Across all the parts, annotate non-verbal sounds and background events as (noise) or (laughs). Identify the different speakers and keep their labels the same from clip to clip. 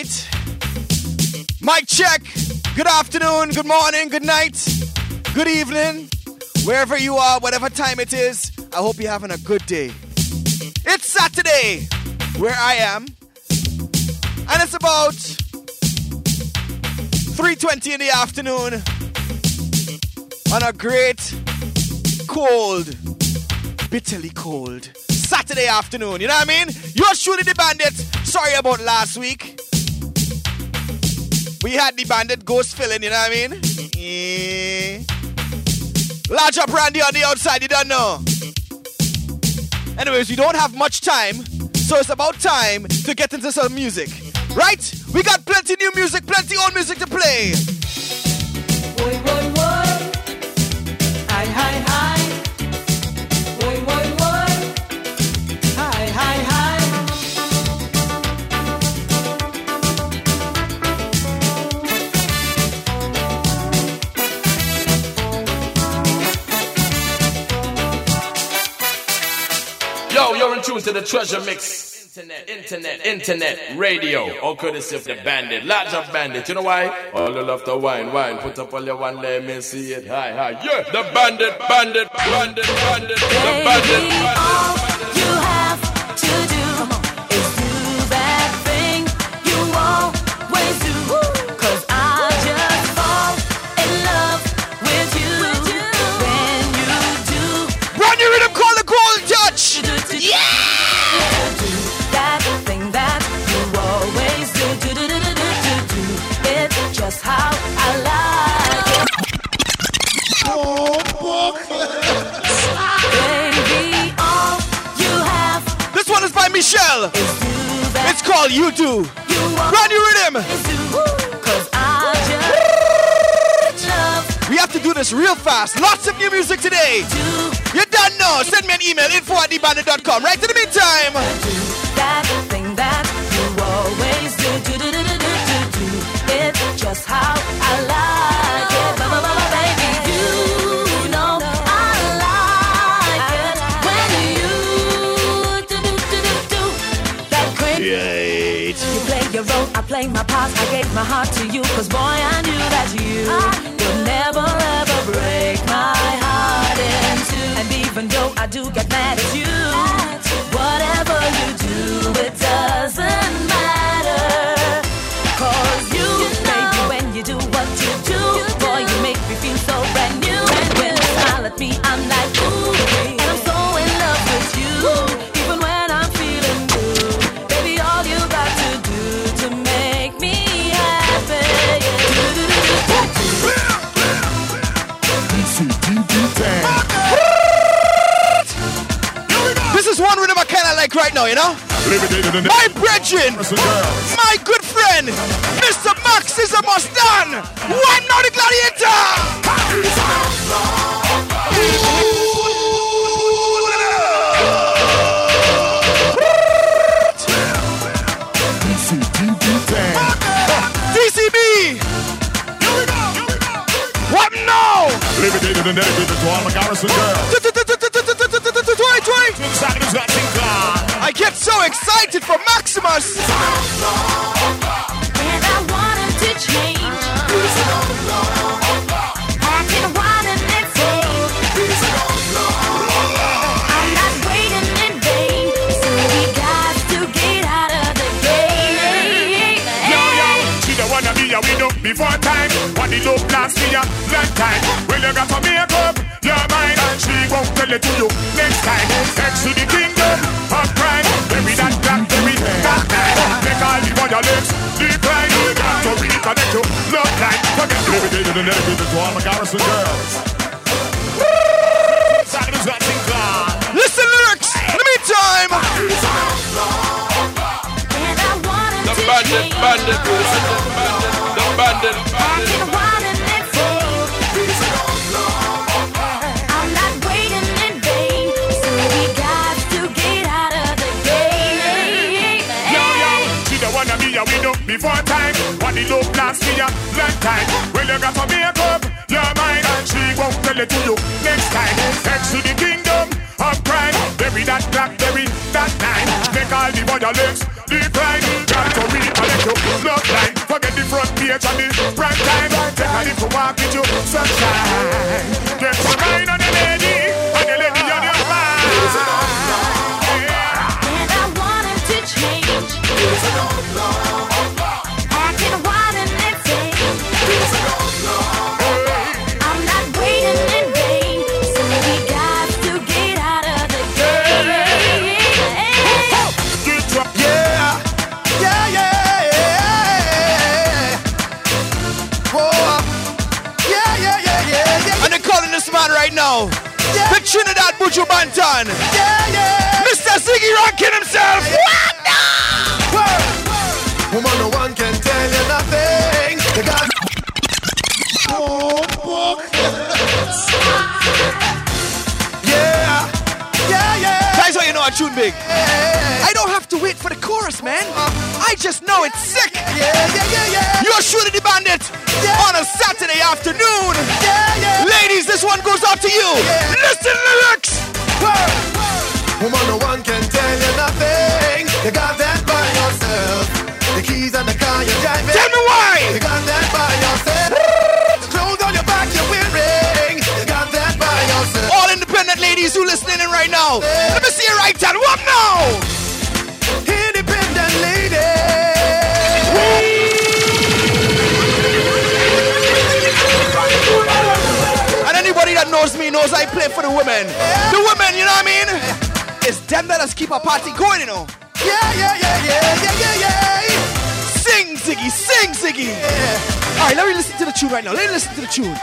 Speaker 1: Right. Mic check. Good afternoon, good morning, good night, good evening, wherever you are, whatever time it is. I hope you're having a good day. It's Saturday, where I am, and it's about 3:20 in the afternoon on a great, cold, bitterly cold Saturday afternoon. You know what I mean? You're shooting the bandits. Sorry about last week. We had the bandit ghost filling, you know what I mean? Yeah. Larger brandy on the outside, you don't know. Anyways, we don't have much time, so it's about time to get into some music. Right? We got plenty new music, plenty old music to play.
Speaker 2: Boy, boy, boy. Hi, hi, hi.
Speaker 3: Yo, you're in tune to the treasure mix. Internet, internet, internet, radio. All courtesy of the bandit. Large of bandit. You know why? All the love to wine, wine. Put up all your one, let me see it. Hi, hi. Yeah, the bandit, bandit, bandit, bandit, the bandit, bandit.
Speaker 1: Michelle. It's called You Do.
Speaker 2: you
Speaker 1: Brand new rhythm. We have to do this real fast. Lots of new music today. You don't know. Send me an email, info at thebandit.com. Right in the meantime.
Speaker 2: that thing that you always. Do, do, do, do, do, do, do. It's just how I like I gave my heart to you, cause boy, I knew that you would never ever break my heart in two. And even though I do get mad at you, whatever you do, it doesn't matter. Cause you, baby, when you do what you do, boy, you make me feel so brand new. And when you smile at me, I'm like, ooh,
Speaker 1: now, you know? My brethren, my good friend, Mr. Max is a must done. One now the gladiator. What now?
Speaker 4: Levitated and dedicated to all my Garrison girls. Be a widow before time. What the love last me a long time. Well, you got to make up your mind. And she won't tell it to you next time. Next to the kingdom all the violence decline. You got to reconnect your love line. Forget levitated and dedicated to all my Garrison girls.
Speaker 1: Listen lyrics. In the meantime,
Speaker 2: And I wanted
Speaker 3: The bandit, bandit, bandit, bandit, the bandit.
Speaker 4: Before time. What the love last me a long time. Well, you got to make up your mind. She won't tell it to you next time. Next to the kingdom of crime. Bury that black, bury that nine. Make all the violence decline. Got to read
Speaker 2: you. Love line, forget the front page and the prime time. Take a little walk with you, sunshine.
Speaker 1: Buju Banton.
Speaker 5: Yeah, yeah.
Speaker 1: Mr. Ziggy rocking himself. What
Speaker 5: Woman, no one can tell you nothing. You got yeah, yeah, yeah.
Speaker 1: That's why you know I tune big. I don't have to wait for the chorus, man. I just know it's sick.
Speaker 5: Yeah, yeah, yeah, yeah.
Speaker 1: You're shooting the bandit
Speaker 5: Yeah.
Speaker 1: on a Saturday afternoon.
Speaker 5: Yeah, yeah.
Speaker 1: Ladies, this one goes out to you.
Speaker 5: Yeah.
Speaker 1: Listen to the lyrics.
Speaker 5: Woman, no one can tell you nothing. You got that by yourself. The keys and the car you're driving.
Speaker 1: Tell me why.
Speaker 5: You got that by yourself. The clothes on your back you're wearing. You got that by yourself.
Speaker 1: All independent ladies who listening in right now. Let me see your right hand. What now? Knows I play for the women. The women, you know what I mean? It's them that us keep our party going, you know.
Speaker 5: Yeah, yeah, yeah, yeah, yeah, yeah, yeah.
Speaker 1: Sing, Ziggy, sing, Ziggy. All right, let me listen to the tune right now. Let me listen to the tune.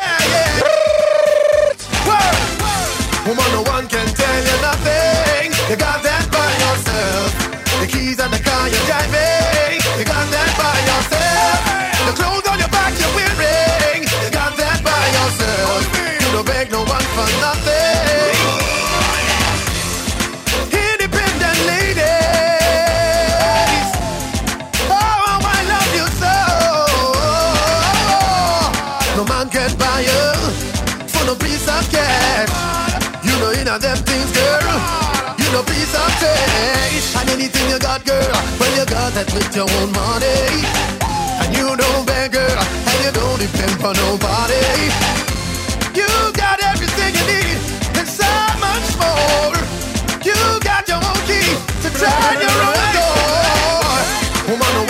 Speaker 5: Woman, no one can tell you nothing. You got that by yourself. The keys and the car you're driving. In them things, girl. You know piece of taste. And anything you got, girl, well you got that with your own money. And you don't beg, girl, and you don't depend on nobody. You got everything you need and so much more. You got your own key to turn your own door. Woman,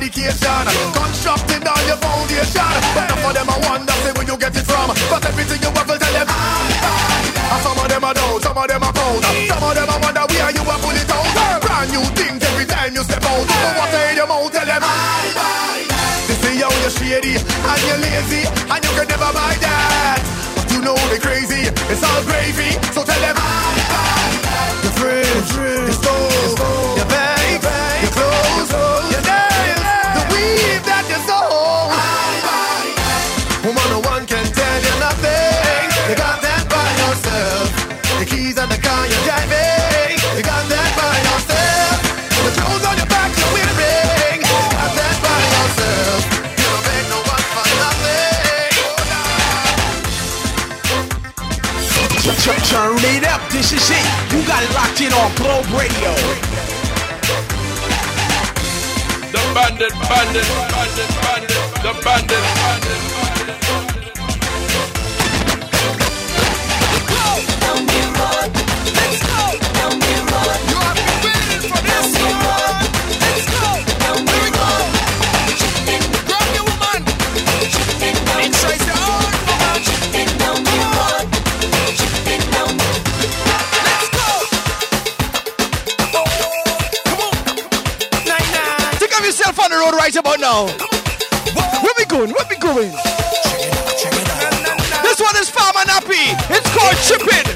Speaker 5: dedication Constructing on your foundation. But enough of them I wonder say where you get it from. But everything you have will tell them ah, ah. And some of them are down, some of them are proud. Some of them I wonder where you are pull it out. Brand new things every time you step out. But what in your mouth tell them They say how you're shady and you're lazy And you can never buy that. But you know they crazy, it's all gravy. So tell them
Speaker 6: it on Globe Radio.
Speaker 3: The bandit, bandit, bandit, bandit, the bandit, bandit.
Speaker 1: Now. Where we going? Where we going? This one is Farmer Nappy. It's called Chipping.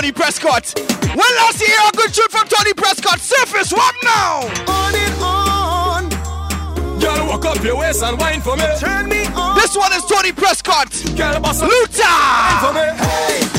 Speaker 1: Tony Prescott. When last year a good shoot from Tony Prescott? Surface, what now?
Speaker 7: On and on.
Speaker 5: Girl, walk up your waist and wine for me.
Speaker 7: Turn me on.
Speaker 1: This one is Tony Prescott.
Speaker 5: Girl, boss Luta.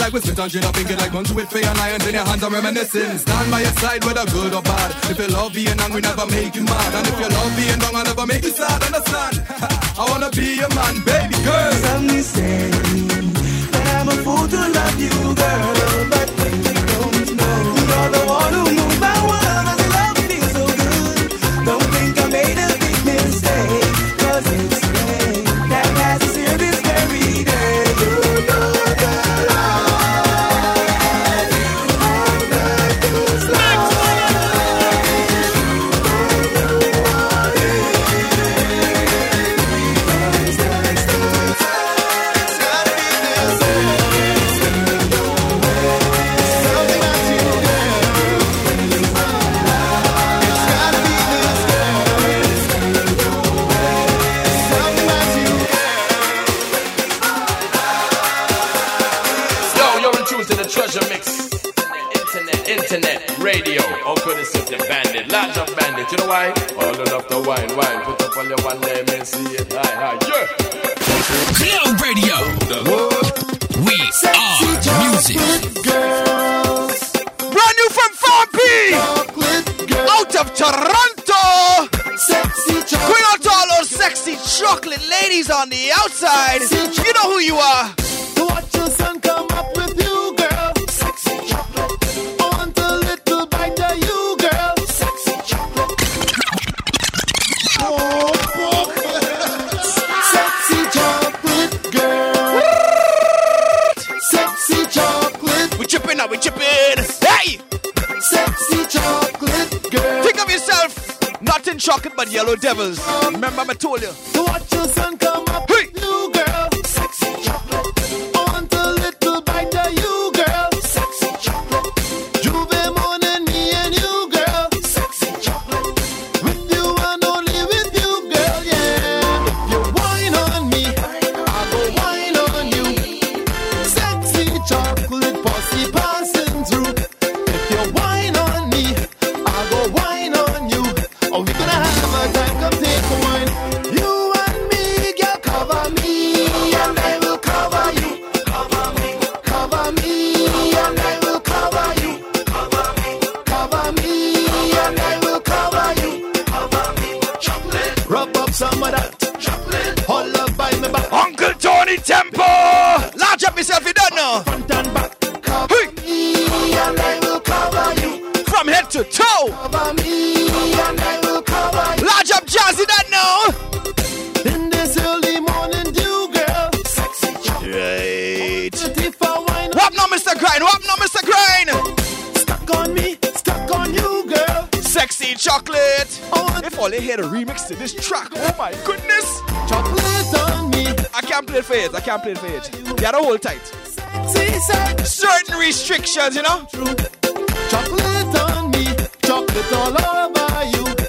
Speaker 5: like
Speaker 8: we spit on gin up like guns with fire and lions in your hands are reminiscing. Stand by your side whether good or bad. If you love being angry, never make you mad. And if you love being wrong, I'll never make you sad. Understand? (laughs) I wanna be your man, baby girl.
Speaker 5: Some say that I'm a fool to love you, girl. But they don't know. You know why? All
Speaker 3: you love to wine, wine. Put up all your one name and see it. Hi, hi, yeah.
Speaker 9: Cloud Radio. Whoa. We Sexy are music. Girls.
Speaker 1: Brand new from 4P. Out of Toronto. Queen out to all those sexy chocolate ladies on the outside. You know who you are.
Speaker 5: Watch your sun Cotton chocolate,
Speaker 1: but yellow devils. Remember, I told you.
Speaker 5: So
Speaker 1: what
Speaker 5: you
Speaker 1: hear the remix to this track. Oh my goodness!
Speaker 5: Chocolate on me.
Speaker 1: I can't play it for it. I can't play it for it. You gotta hold tight. Certain restrictions, you know?
Speaker 5: Chocolate on me. Chocolate all over you.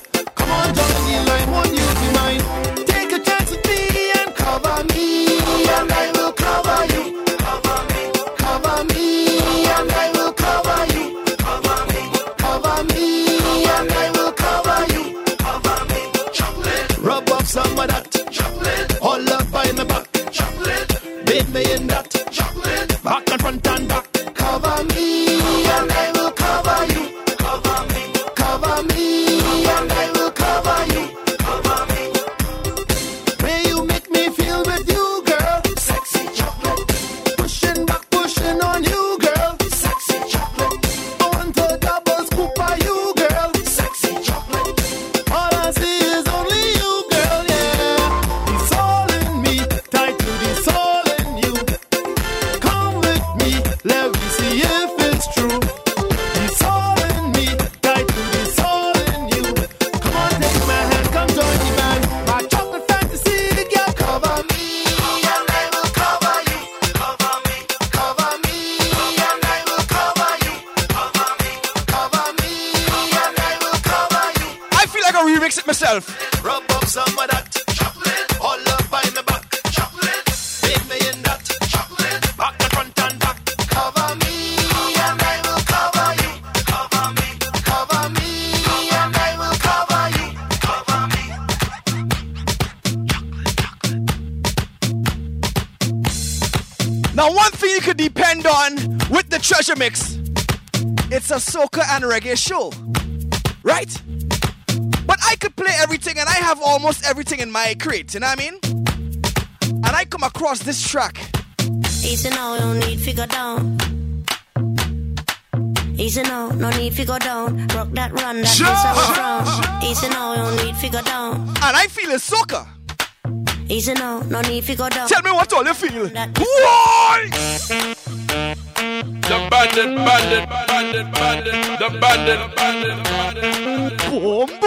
Speaker 5: and
Speaker 10: reggae show. Right? But I could play everything and I have almost everything in my crate, you know what I mean? And I come across this track.
Speaker 1: Easy now, no need to go down. Easy now, no need to go down. Rock that run, that
Speaker 10: sure.
Speaker 1: is how Easy now, no need to go down.
Speaker 10: And I feel a soccer.
Speaker 1: Easy now, no need to go down.
Speaker 10: Tell me what all you feel.
Speaker 1: That- Boy! The
Speaker 3: bandit, bandit, bandit, bandit, the bandit, bandit.
Speaker 10: Boom.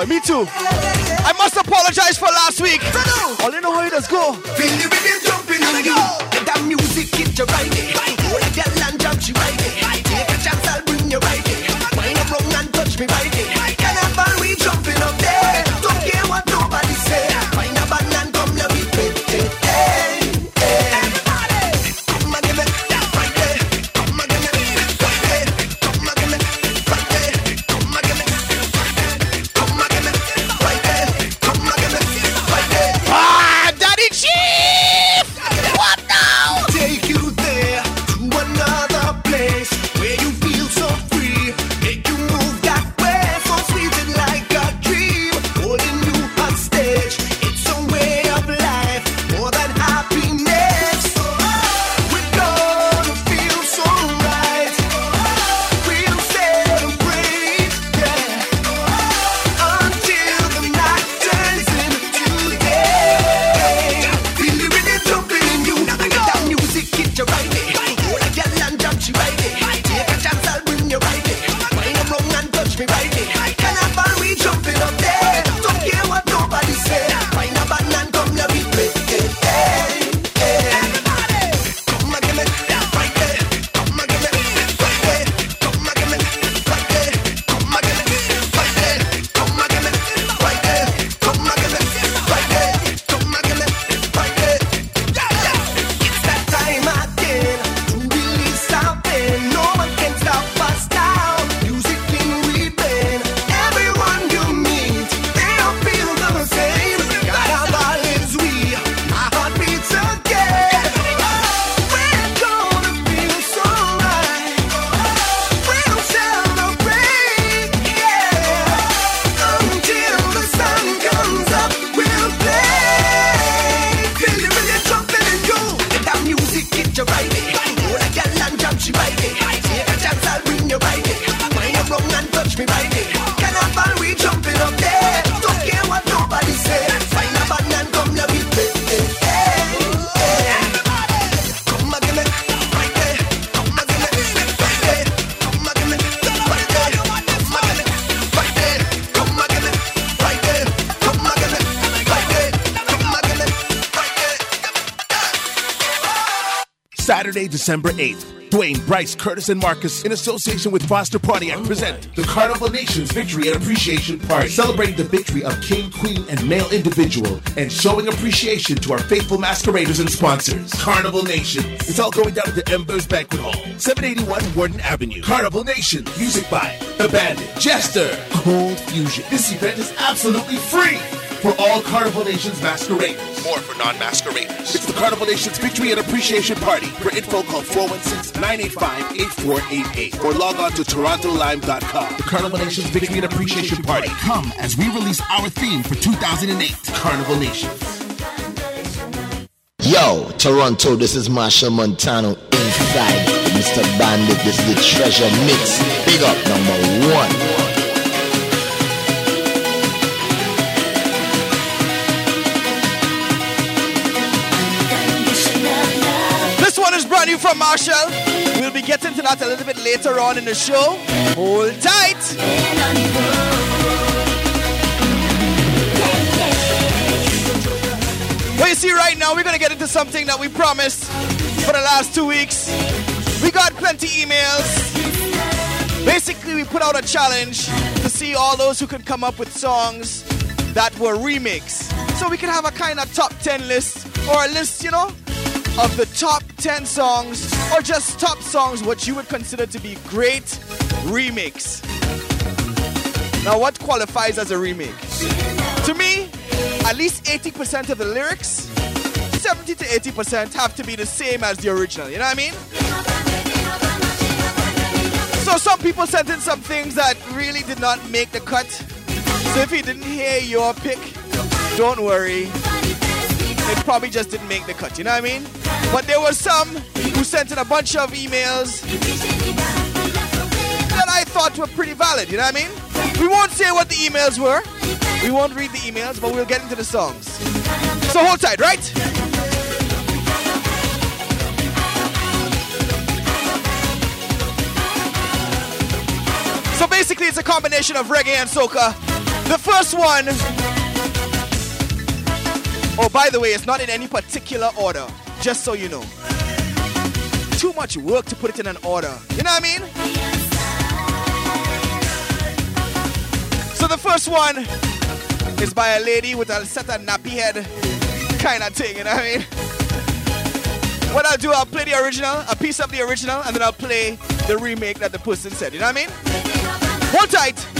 Speaker 10: boy. Me too.
Speaker 11: December 8th. Dwayne, Bryce, Curtis, and Marcus, in association with Foster Pontiac, present the Carnival Nations Victory and Appreciation Party, celebrating the victory of king, queen, and male individual, and showing appreciation to our faithful masqueraders and sponsors. Carnival Nation. It's all going down at the Embers Banquet Hall, 781 Warden Avenue. Carnival Nation. Music by The Bandit, Jester, Cold Fusion. This event is absolutely free for all Carnival Nations masqueraders. More for non-masqueraders. Carnival Nations Victory and Appreciation Party. For info, call 416-985-8488 or log on to torontolime.com. The Carnival Nations Victory and Appreciation Party. Come as we release our theme for 2008. Carnival Nations.
Speaker 12: Yo, Toronto, this is Machel Montano inside Mr. Bandit. This is the treasure mix. Big up number one.
Speaker 1: From Machel. We'll be getting to that a little bit later on in the show. Hold tight. Well, you see, right now we're gonna get into something that we promised for the last two weeks. We got plenty emails. Basically, we put out a challenge to see all those who could come up with songs that were remix. So we could have a kind of top 10 list or a list, you know, of the top 10 songs or just top songs what you would consider to be great remix. Now, what qualifies as a remake? To me, at least 80% of the lyrics, 70 to 80% have to be the same as the original. You know what I mean? So some people sent in some things that really did not make the cut. So if you didn't hear your pick, don't worry. It probably just didn't make the cut, you know what I mean? But there were some who sent in a bunch of emails that I thought were pretty valid, you know what I mean? We won't say what the emails were. We won't read the emails, but we'll get into the songs. So hold tight, right? So basically, it's a combination of reggae and soca. The first one. Oh, by the way, it's not in any particular order, just so you know. Too much work to put it in an order. You know what I mean? So the first one is by a lady with a set of nappy head kind of thing, you know what I mean? What I'll do, I'll play the original, a piece of the original, and then I'll play the remake that the person said, you know what I mean? Hold tight.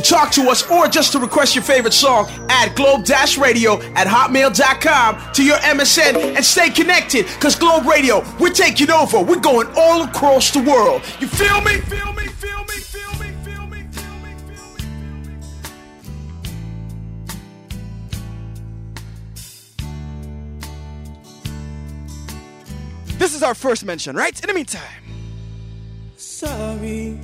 Speaker 6: To talk to us or just to request your favorite song, add Globe Radio at hotmail.com to your MSN and stay connected. Cause Globe Radio, we're taking over. We're going all across the world. You? Feel me? Feel me? Feel me?
Speaker 1: This is our first mention, right? In the meantime.
Speaker 13: Sorry.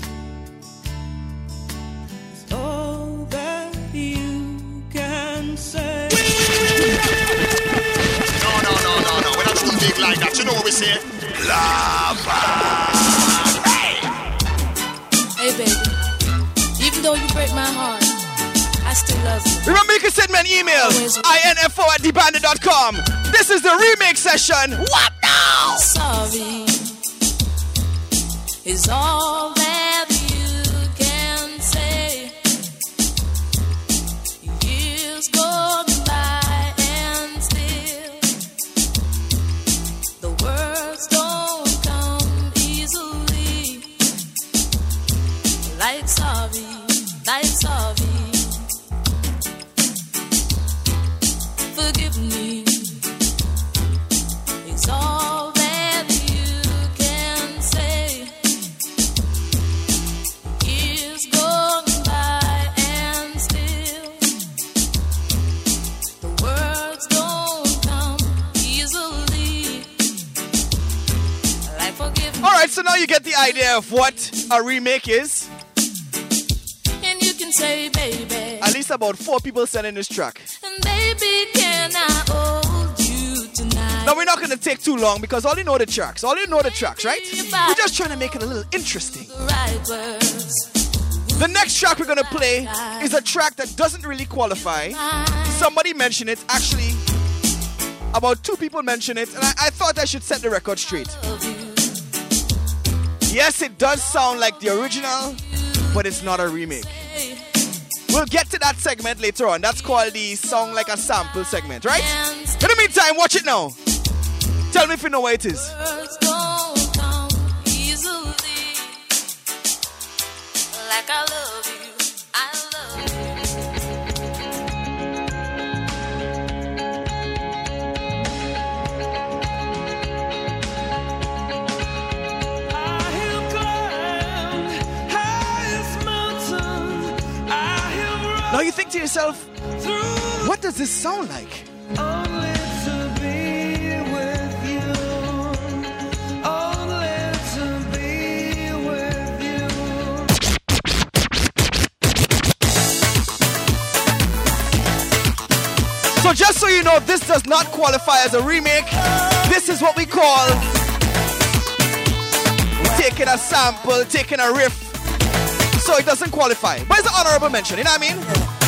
Speaker 13: Can say.
Speaker 14: No, no, no, no, no. We're not too big like that. You know what we say? Lava.
Speaker 2: Hey, baby. Even though you break my heart, I still love you.
Speaker 1: Remember, you can send me an email, info at debandit.com. This is the remake session. What now?
Speaker 2: Sorry is all that
Speaker 1: so now you get the idea of what a remake is.
Speaker 2: and you can say, baby,
Speaker 1: At least about four people sent in this track.
Speaker 2: and baby, can I hold you tonight?
Speaker 1: Now we're not gonna take too long because all you know the tracks. All you know the tracks, right? We're just trying to make it a little interesting.
Speaker 2: The right words.
Speaker 1: The next track we're gonna play is a track that doesn't really qualify. Somebody mentioned it, actually, about two people mentioned it, and I, I thought I should set the record straight. Yes, it does sound like the original, but it's not a remake. We'll get to that segment later on. That's called the Song Like a Sample segment, right? In the meantime, watch it now. Tell me if you know where it is.
Speaker 2: Like
Speaker 1: Now you think to yourself, what does this sound like? So just so you know, this does not qualify as a remake. This is what we call taking a sample, taking a riff. So it doesn't qualify. But it's an honorable mention, you know what I mean?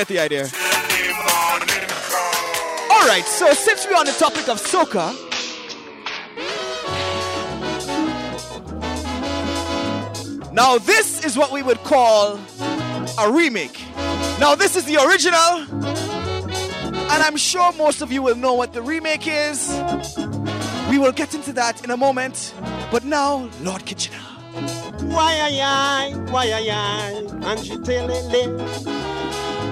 Speaker 15: get
Speaker 1: the idea. Alright, so since we're on the topic of soca, now this is what we would call a remake. Now, this is the original, and I'm sure most of you will know what the remake is. We will get into that in a moment, but now, Lord Kitchener.
Speaker 16: Why ay, why ay, and she tell it.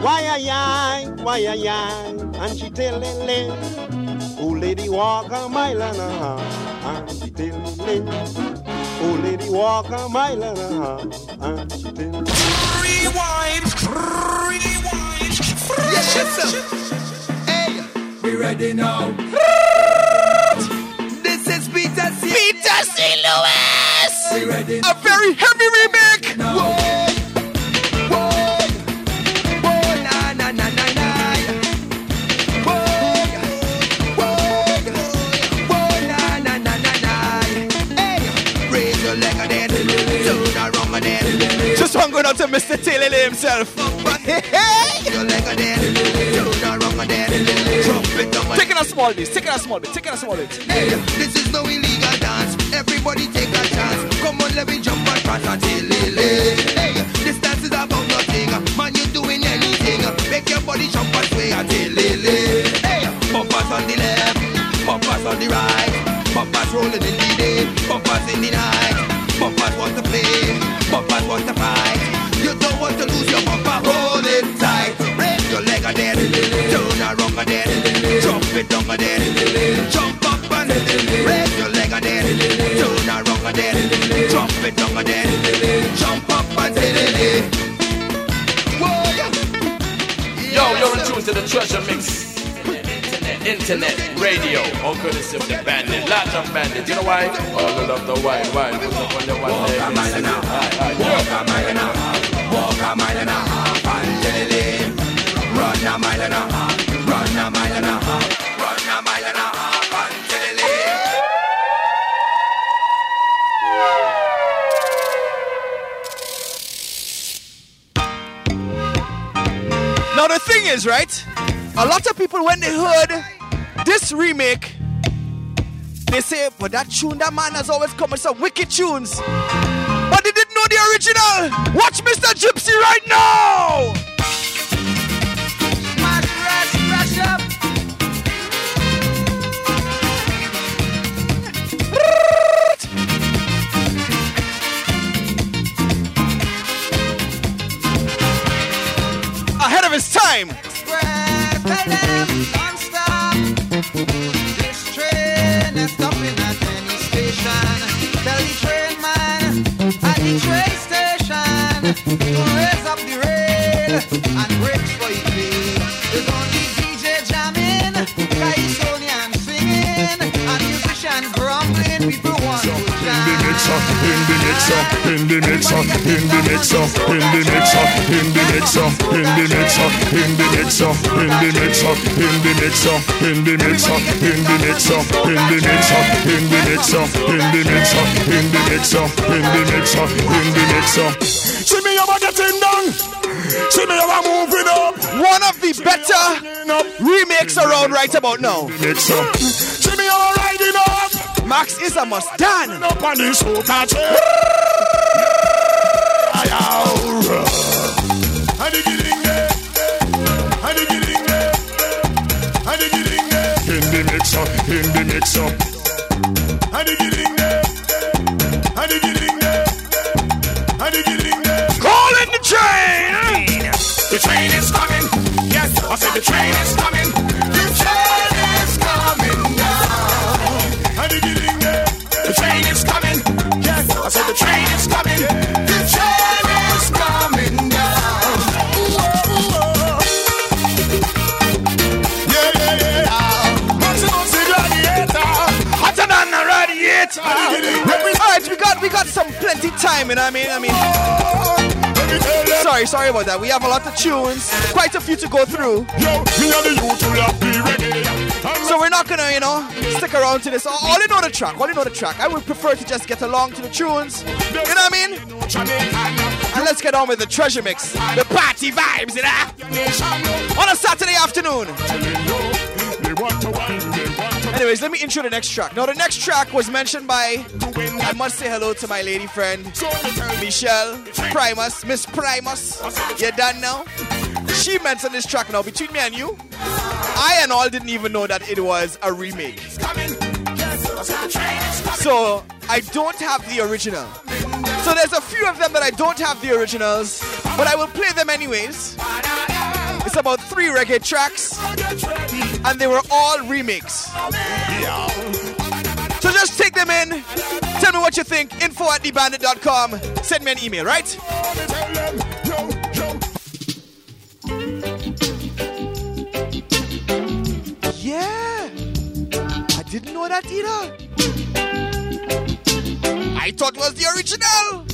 Speaker 16: Why ay ay, why ay ay, and she tell it lit. Old oh, lady walk a mile and a half, and she tell it lit. Old oh, lady walk a mile and a half, and she tell it
Speaker 15: Rewind, rewind.
Speaker 16: Yes, yes,
Speaker 15: Hey, we ready now.
Speaker 16: This is Peter C.
Speaker 1: Peter C. Lewis!
Speaker 15: We ready
Speaker 1: A very heavy out to Mr. Taylor himself. Taking a small bit, taking a small bit, taking a small bit.
Speaker 16: Hey, this is no illegal dance. Everybody take a chance. Come on, let me jump and until lily. Hey, this dance is about nothing. Man, you doing anything. Make your body jump and sway lily. Hey, bumpers on the left, bumpers on the right. Bumpers rolling in the day, bumpers in the night. Bumpers want to play, bumpers want to fight. Leg again, turn around again, jump it down again, jump up and raise your leg again, turn around again, jump it down again, jump up and
Speaker 3: Yo, you're in tune to the treasure mix. Internet, internet, radio, all courtesy of the bandit, large of bandit. You know why? All the love the wine, wine. Put up on the one leg.
Speaker 15: Walk a mile and a half, walk a mile and a half, walk a mile and a half, and. Run a mile and a half, run a mile and a half, run a mile and a half, lily.
Speaker 1: Now the thing is, right? A lot of people when they heard this remake, they say, but that tune, that man has always come with some wicked tunes. But they didn't know the original. Watch Mr. Gypsy right now. Time.
Speaker 4: Mixer, in the mixer, in the mixer, in the mixer, in the mixer, in the mixer, in the mixer, in the mixer, in the mixer, in the mixer, in the mixer, in the mixer, in the mixer, in the mixer, in the mixer, in the mixer, in the mixer. See me over getting done. See me over moving up.
Speaker 1: One of the better remakes around right about now. Max is a must done.
Speaker 4: Up on this whole catch. In there. In the mixer, in the mixer.
Speaker 1: Calling the train.
Speaker 4: The train is coming. Yes, I said the train is coming.
Speaker 1: Time, you know what I mean? I mean. Sorry, sorry about that. We have a lot of tunes, quite a few to go through. So we're not gonna, you know, stick around to this. All all you know the track, all you know the track. I would prefer to just get along to the tunes. You know what I mean? And let's get on with the treasure mix, the party vibes, you know? On a Saturday afternoon. Anyways, let me intro the next track. Now, the next track was mentioned by, I must say hello to my lady friend, Michelle Primus, Miss Primus. You're done now? She mentioned this track now, between me and you. I and all didn't even know that it was a remake. So, I don't have the original. So, there's a few of them that I don't have the originals, but I will play them anyways. It's about three reggae tracks, and they were all remakes. So just take them in. Tell me what you think. Info at thebandit.com. Send me an email, right? Yeah. I didn't know that either. I thought it was the original.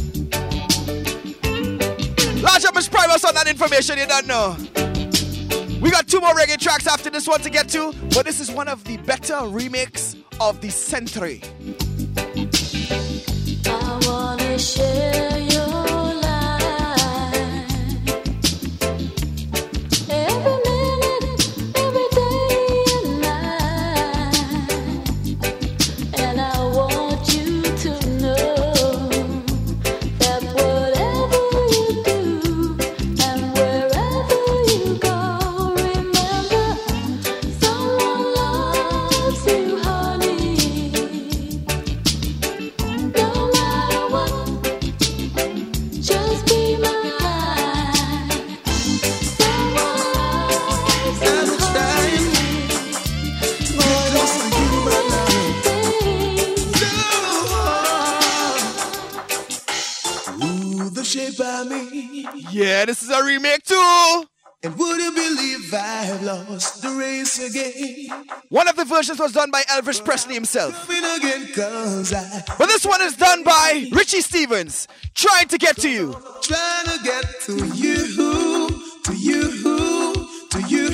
Speaker 1: Large up Miss Primus on that information you don't know. We got two more reggae tracks after this one to get to, but this is one of the better remakes of the century. Yeah, this is a remake too.
Speaker 17: And would you believe I've lost the race again?
Speaker 1: One of the versions was done by Elvis Presley himself. But this one is done by Richie Stephens, trying to get to you.
Speaker 17: trying to get to you, to you, to you.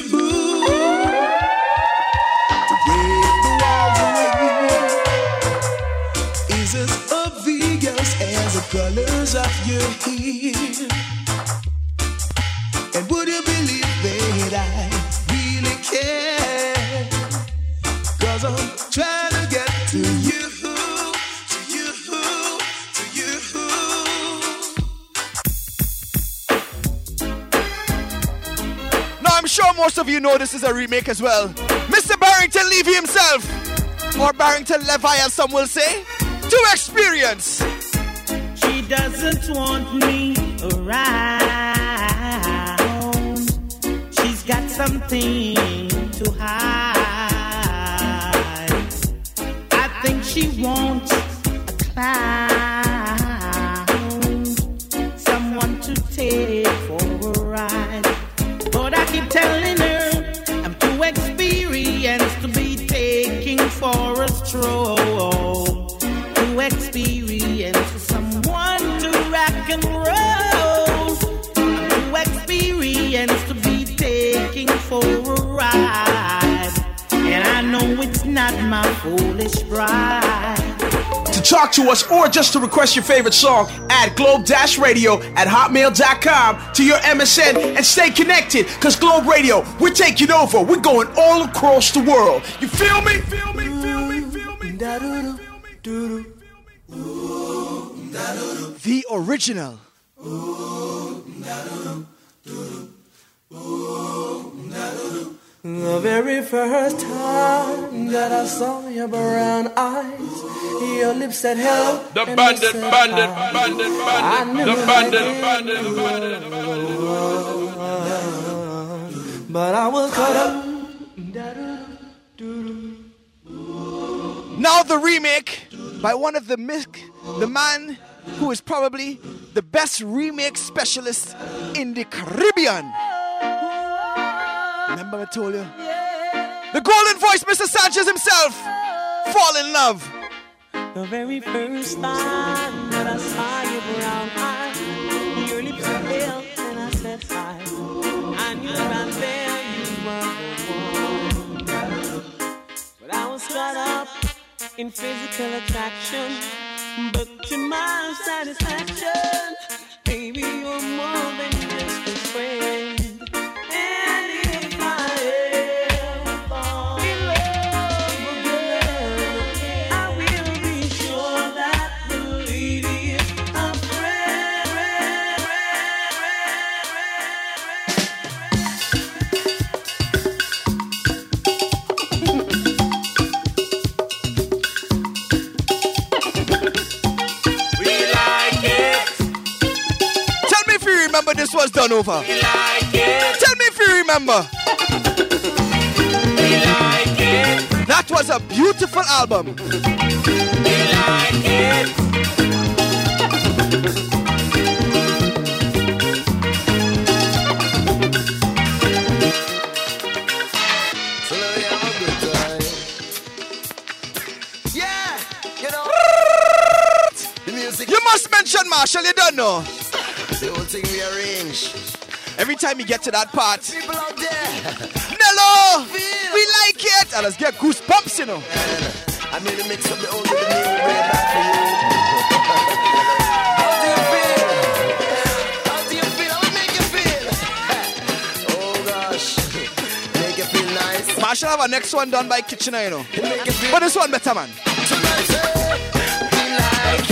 Speaker 17: To break the walls away is as obvious as the colors of your hair.
Speaker 1: Of you know this is a remake as well. Mr. Barrington Levy himself, or Barrington Levi as some will say, to experience.
Speaker 18: She doesn't want me around. She's got something to hide. I think she wants a clown, foolish pride.
Speaker 6: To talk to us or just to request your favorite song, add Globe Dash Radio at hotmail.com to your MSN and stay connected. Cause Globe Radio, we're taking over. We're going all across the world. You feel me? Feel me? Feel me? Feel me?
Speaker 1: The original.
Speaker 13: The very first time that I saw your brown eyes, your lips said hello.
Speaker 3: The
Speaker 13: and
Speaker 3: bandit,
Speaker 13: I
Speaker 3: bandit, bandit,
Speaker 13: I
Speaker 3: bandit,
Speaker 13: knew
Speaker 3: the
Speaker 13: that
Speaker 3: bandit,
Speaker 13: I
Speaker 3: bandit,
Speaker 13: did.
Speaker 3: bandit,
Speaker 13: But I was caught up.
Speaker 1: Now the remake by one of the mic- the man who is probably the best remake specialist in the Caribbean. Remember I told you? The golden voice, Mr. Sanchez himself. Fall in love.
Speaker 13: The very first time that I saw your brown eyes, your lips were pale, and I said hi. I knew right there you were. But I was caught up in physical attraction, but to my satisfaction, baby, you're more than just a friend.
Speaker 1: Was done over.
Speaker 3: Like.
Speaker 1: Tell me if you remember.
Speaker 3: Like.
Speaker 1: That was a beautiful album.
Speaker 3: Like it.
Speaker 5: So now we have a good time. Yeah, you know. the music.
Speaker 1: You must mention Machel, you don't know.
Speaker 5: The whole thing we arrange.
Speaker 1: Every time you get to that part,
Speaker 5: People out there.
Speaker 1: Nello, we like it. And let's get goosebumps, you know.
Speaker 5: I made a mix of the old and the new way back for you. How do you feel? How do you feel? How it make you feel? Oh gosh, make you feel nice.
Speaker 1: Machel have a next one done by Kitchener, you know. But this one better, man.
Speaker 5: Tonight, eh, like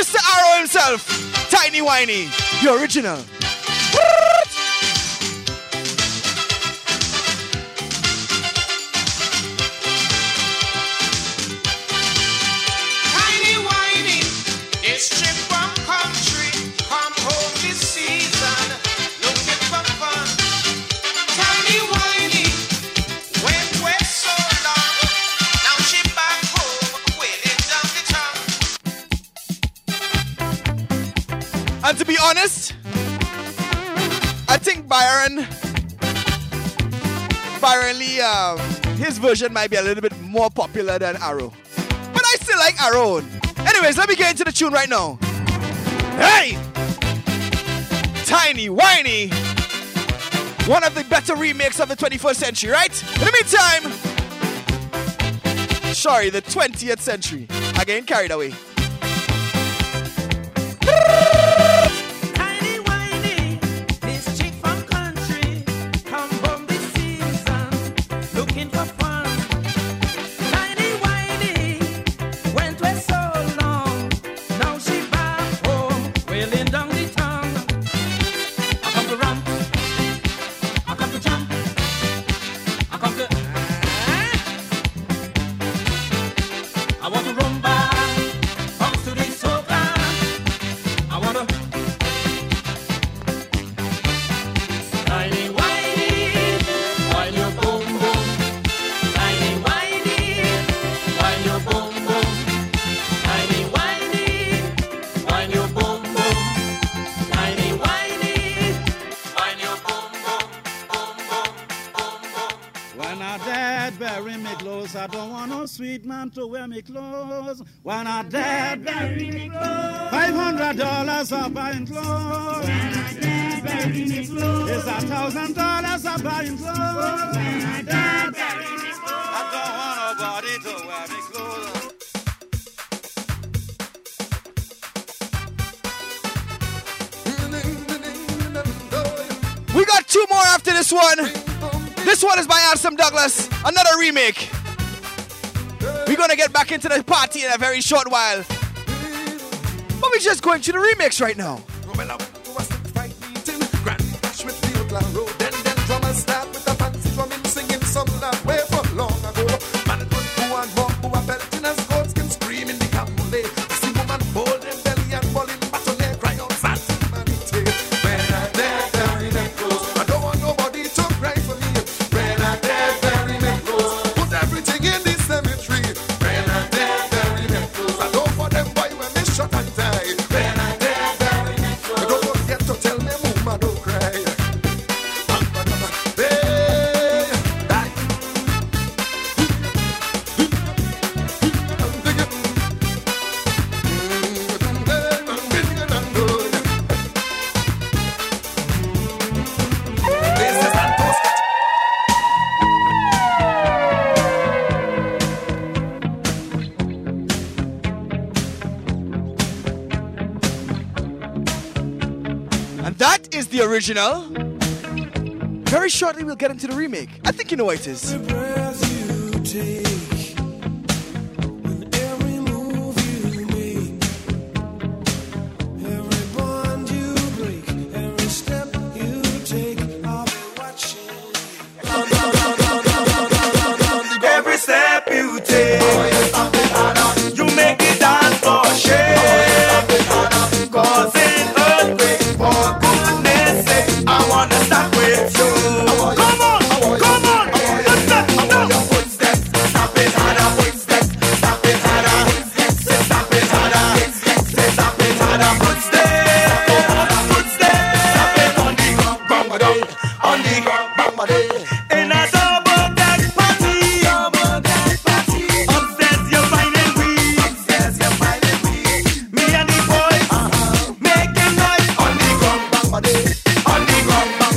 Speaker 1: Mr. Arrow himself. Tiny Whiny. The original. Byron, Byron Lee, um, his version might be a little bit more popular than Arrow. But I still like Arrow. Anyways, let me get into the tune right now. Hey! Tiny Whiny! One of the better remakes of the 21st century, right? In the meantime, sorry, the 20th century. Again, carried away. Sweet man to wear me clothes. When I dead, bury me clothes. Five hundred dollars for buying clothes. When I dead, bury me clothes. It's a thousand dollars for buying clothes. When I dead, bury me clothes. I don't want nobody to wear me clothes.
Speaker 5: We got two more after this one. This one is by Ansel Douglas, another remake. We're gonna get back into the party in a very short while. But we're just going to the remix right now. Original. Very shortly, we'll get into the remake. I think you know what it is.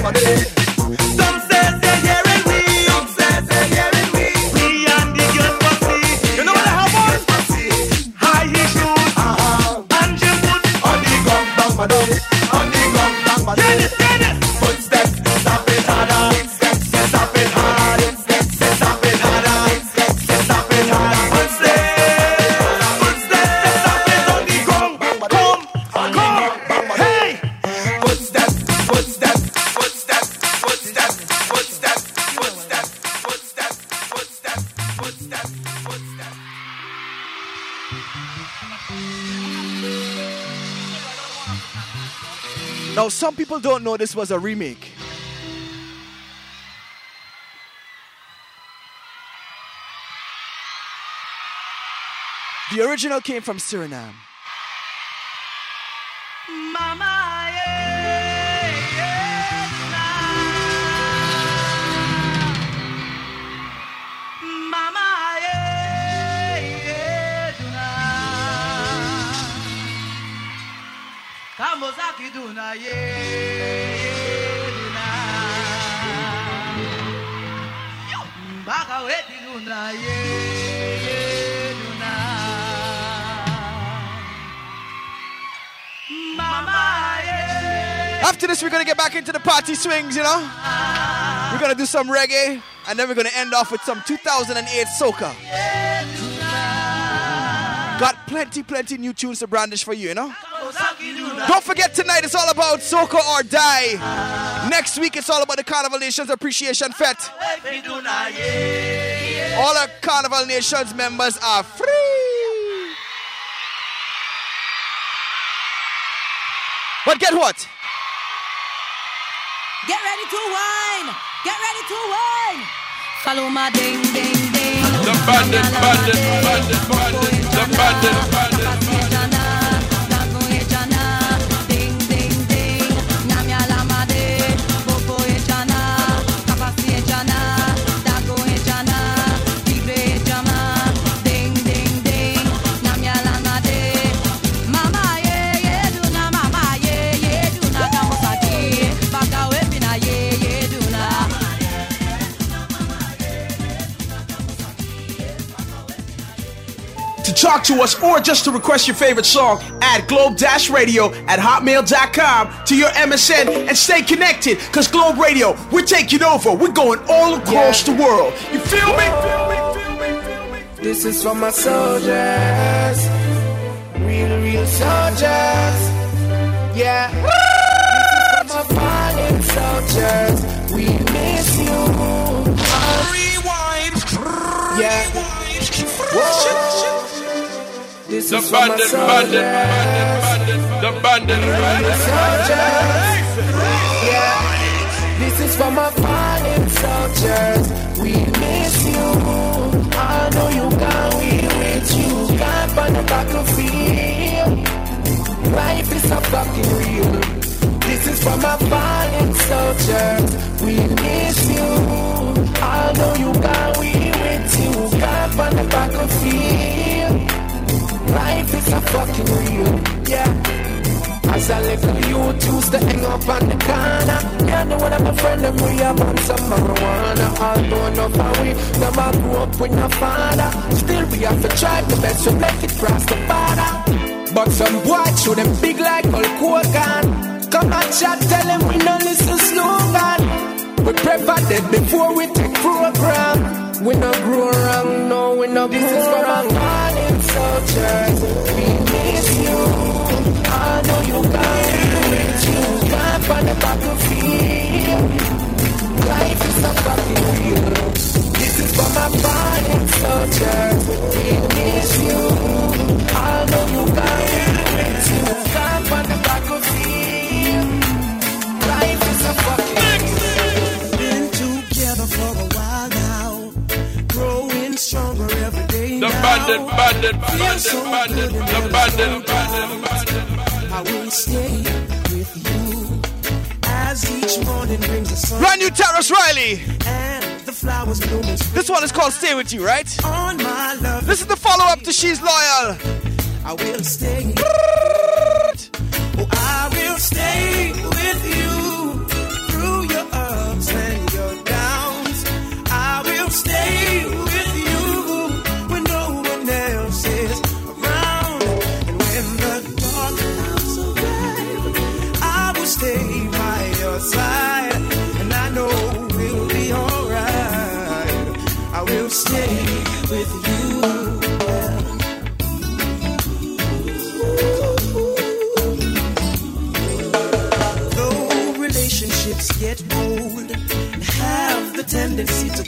Speaker 15: for them. Some
Speaker 5: people don't know this was a remake. The original came from Suriname.
Speaker 15: Duna, yeah, yeah, tonight. Mama, yeah.
Speaker 5: After this, we're gonna get back into the party swings, you know? We're gonna do some reggae, and then we're gonna end off with some 2008 soca. Got plenty, plenty new tunes to brandish for you, you know? Don't forget tonight it's all about soca or die. Next week it's all about the Carnival Nations Appreciation Fete. All our Carnival Nations members are free. But get what?
Speaker 13: Get ready to wine. Get ready to wine. Follow my ding ding ding.
Speaker 19: The bandit, bandit, bandit, bandit, the bandit, bandit,
Speaker 6: talk to us or just to request your favorite song, add Globe Dash Radio at hotmail.com to your MSN and stay connected. Cause Globe Radio, we're taking over. We're going all across the world. You feel me?
Speaker 15: feel me This is for my soldiers, real, real soldiers. Yeah. This is for my fallen soldiers. We miss you. Rewind. Yeah. Whoa. This
Speaker 3: The
Speaker 15: is for my
Speaker 3: bandit, bandit, bandit, the bandit,
Speaker 15: Real soldiers. Yeah. This is for my fallen soldiers. We miss you. I know you gone, we with you. Camp on the battlefield. Life is so fucking real. This is for my fallen soldiers. We miss you. I know you gone, we with you. Camp on the battlefield. Life is so fucking real. Yeah. As a little youth used to hang up on the corner. Yeah, the one of my friend them we have on some marijuana. Although enough of we never grew up with no father. Still we have to try the best to make it cross the border. But some boy show them big like Hulk Hogan. Come and chat, tell them we no listen slogan. We prefer dead before we take program. We no grow wrong, no, we no This is for our fallen soldiers We miss you I know you got it. You got on the battlefield. Life is fucking. This is for my soldiers. We miss you. I know you got it. On the battlefield. Life is fucking
Speaker 13: Been together for a while now, growing stronger every.
Speaker 3: Bandit, bandit,
Speaker 13: Feel
Speaker 3: bandit,
Speaker 13: so
Speaker 3: bandit,
Speaker 13: good in
Speaker 3: the
Speaker 13: every
Speaker 3: bandit.
Speaker 13: I will stay with you as each morning brings the sun.
Speaker 1: Brand new Tarrus Riley.
Speaker 13: And the flowers blooming.
Speaker 1: This one is called Stay With You, right?
Speaker 13: On my love.
Speaker 1: This is the follow up to She's Royal.
Speaker 13: I will stay. Oh, I will stay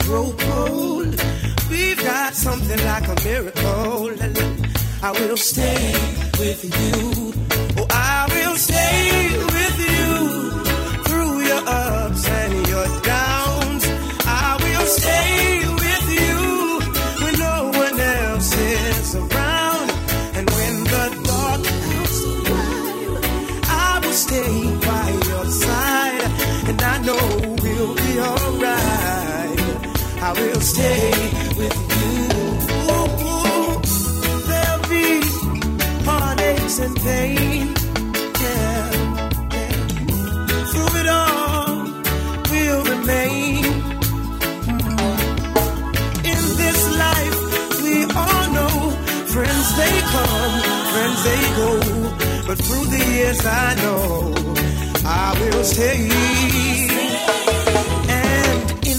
Speaker 13: grow cold, we've got something like a miracle. I will stay with you. Stay with you. There'll be heartaches and pain. Through it all, we'll remain. In this life, we all know friends they come, friends they go. But through the years, I know I will stay.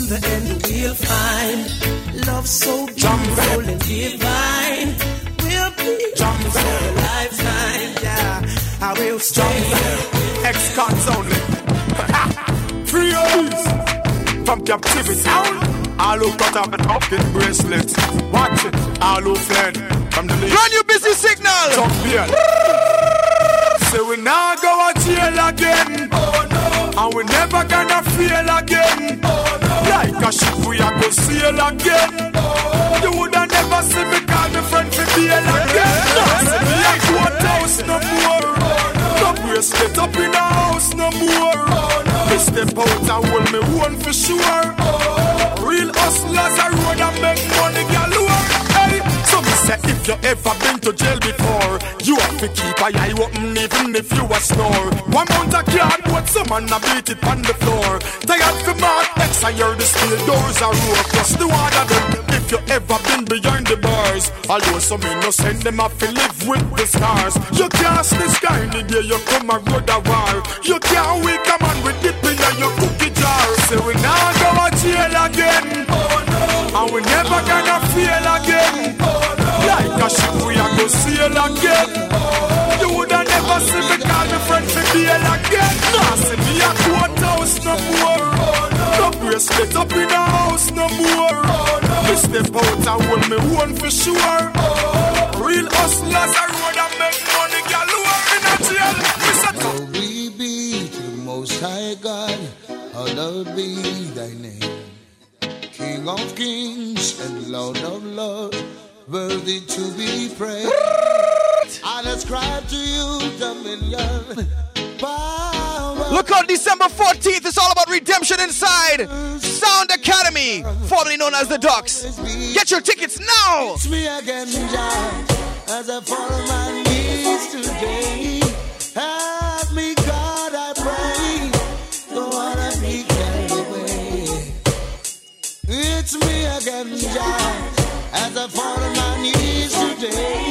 Speaker 13: And in the end, we'll find love so beautiful and divine. We'll be for a lifetime. Yeah, I will stay.
Speaker 4: Ex-cons only. (laughs) Free us from captivity. All who cut off an upkin bracelet. Watch it. All who fled from the leash.
Speaker 1: Brand new busy signal.
Speaker 4: Champion. (laughs) Say we now go a jail again. Oh no. And we never gonna feel again. Oh no. Like a ship we a go sail again. You woulda never see me call me friend for bail again. No, say me a court house no more. No bracelet up in the house no more. Me step out and hold me one for sure. Real hustlers a road and make money galore. So me say if you ever been to jail before, you have to keep a eye open even if you a snore. One mount a cardboard, some man a beat it on the floor. Tired for mark X, I hear the steel doors are rope. Just the water them. If you ever been behind the bars. Although some innocent, them have to live with the stars. You can't see sky in the day you come and road a war. You can't wake a man with dip in your cookie jar. Say we now go to jail again. And we never gonna feel again. Like a ship we are go sail again. You woulda never see me call me friend for bail again. Nah, see me a courthouse no more. No bracelet up in a house no more. Me step out and hold me own for sure. Real hustlers a road and make money, girl. Who are in a jail? Me
Speaker 5: Glory be to the Most High God, hallowed be thy name. King of kings and Lord of lords, worthy to be praised. I ascribe to you dominion.
Speaker 1: Look out, December 14th. It's all about redemption inside Sound Academy, formerly known as the Docks. Get your tickets now.
Speaker 5: It's me again, Jah, as I fall on my knees today.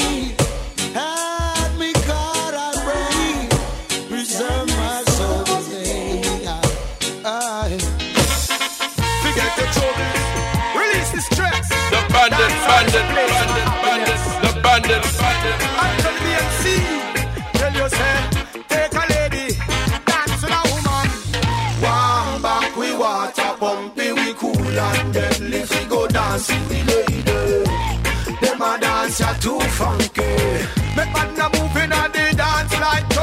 Speaker 4: And deadly. We go dance with the lady. Them a dance ya too funky. Make man a move in the dance like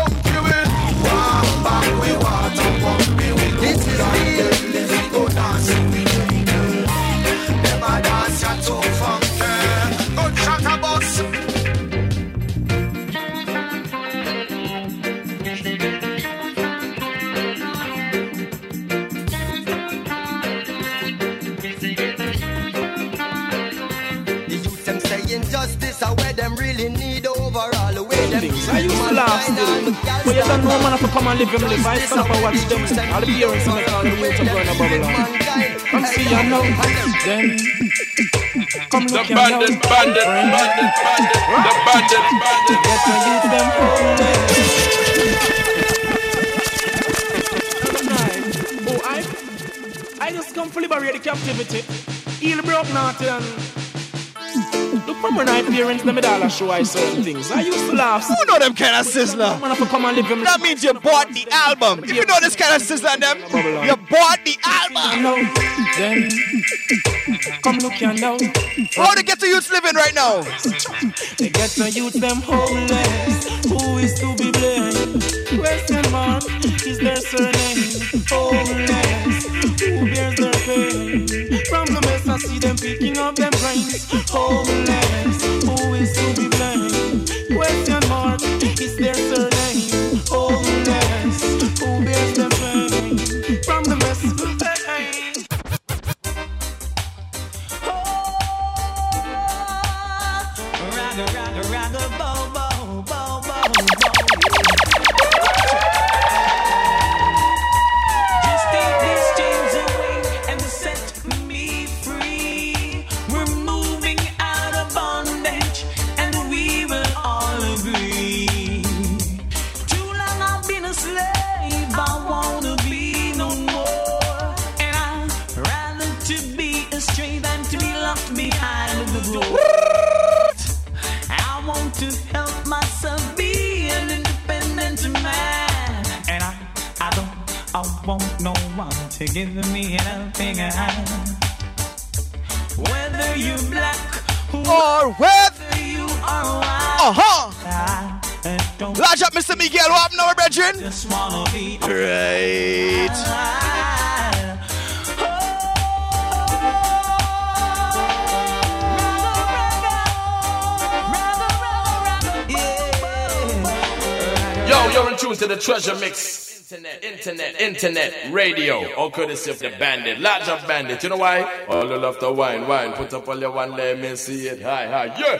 Speaker 13: man have to come and live them life. I stand up and watch them. All the parents and all the youth are going to Babylon. Come see you now. Then come
Speaker 3: The
Speaker 13: look you now.
Speaker 3: bandit, bandit, bandit, bandit, the bandit, bandit.
Speaker 13: Get the youth them Oh, I, I just come to liberate the captivity. Heal broke naughty and Look from when I parents them dollar show I certain things. I used to laugh.
Speaker 1: Who know them kind of sizzler?
Speaker 13: Man, come and live him.
Speaker 1: That means you bought the album. If you know this kind of sizzler, them, you bought the album.
Speaker 13: No, then come look here now.
Speaker 1: How the get to youths living right now?
Speaker 13: They get to youth them homeless. Who is to be blamed? Question mark is their surname. Homeless. Them
Speaker 3: treasure mix. Internet, internet, internet, radio, all courtesy of the bandit, large of bandit. You know why? All the love to wine, wine. Put up all your one, let me see it. Hi, hi, yeah.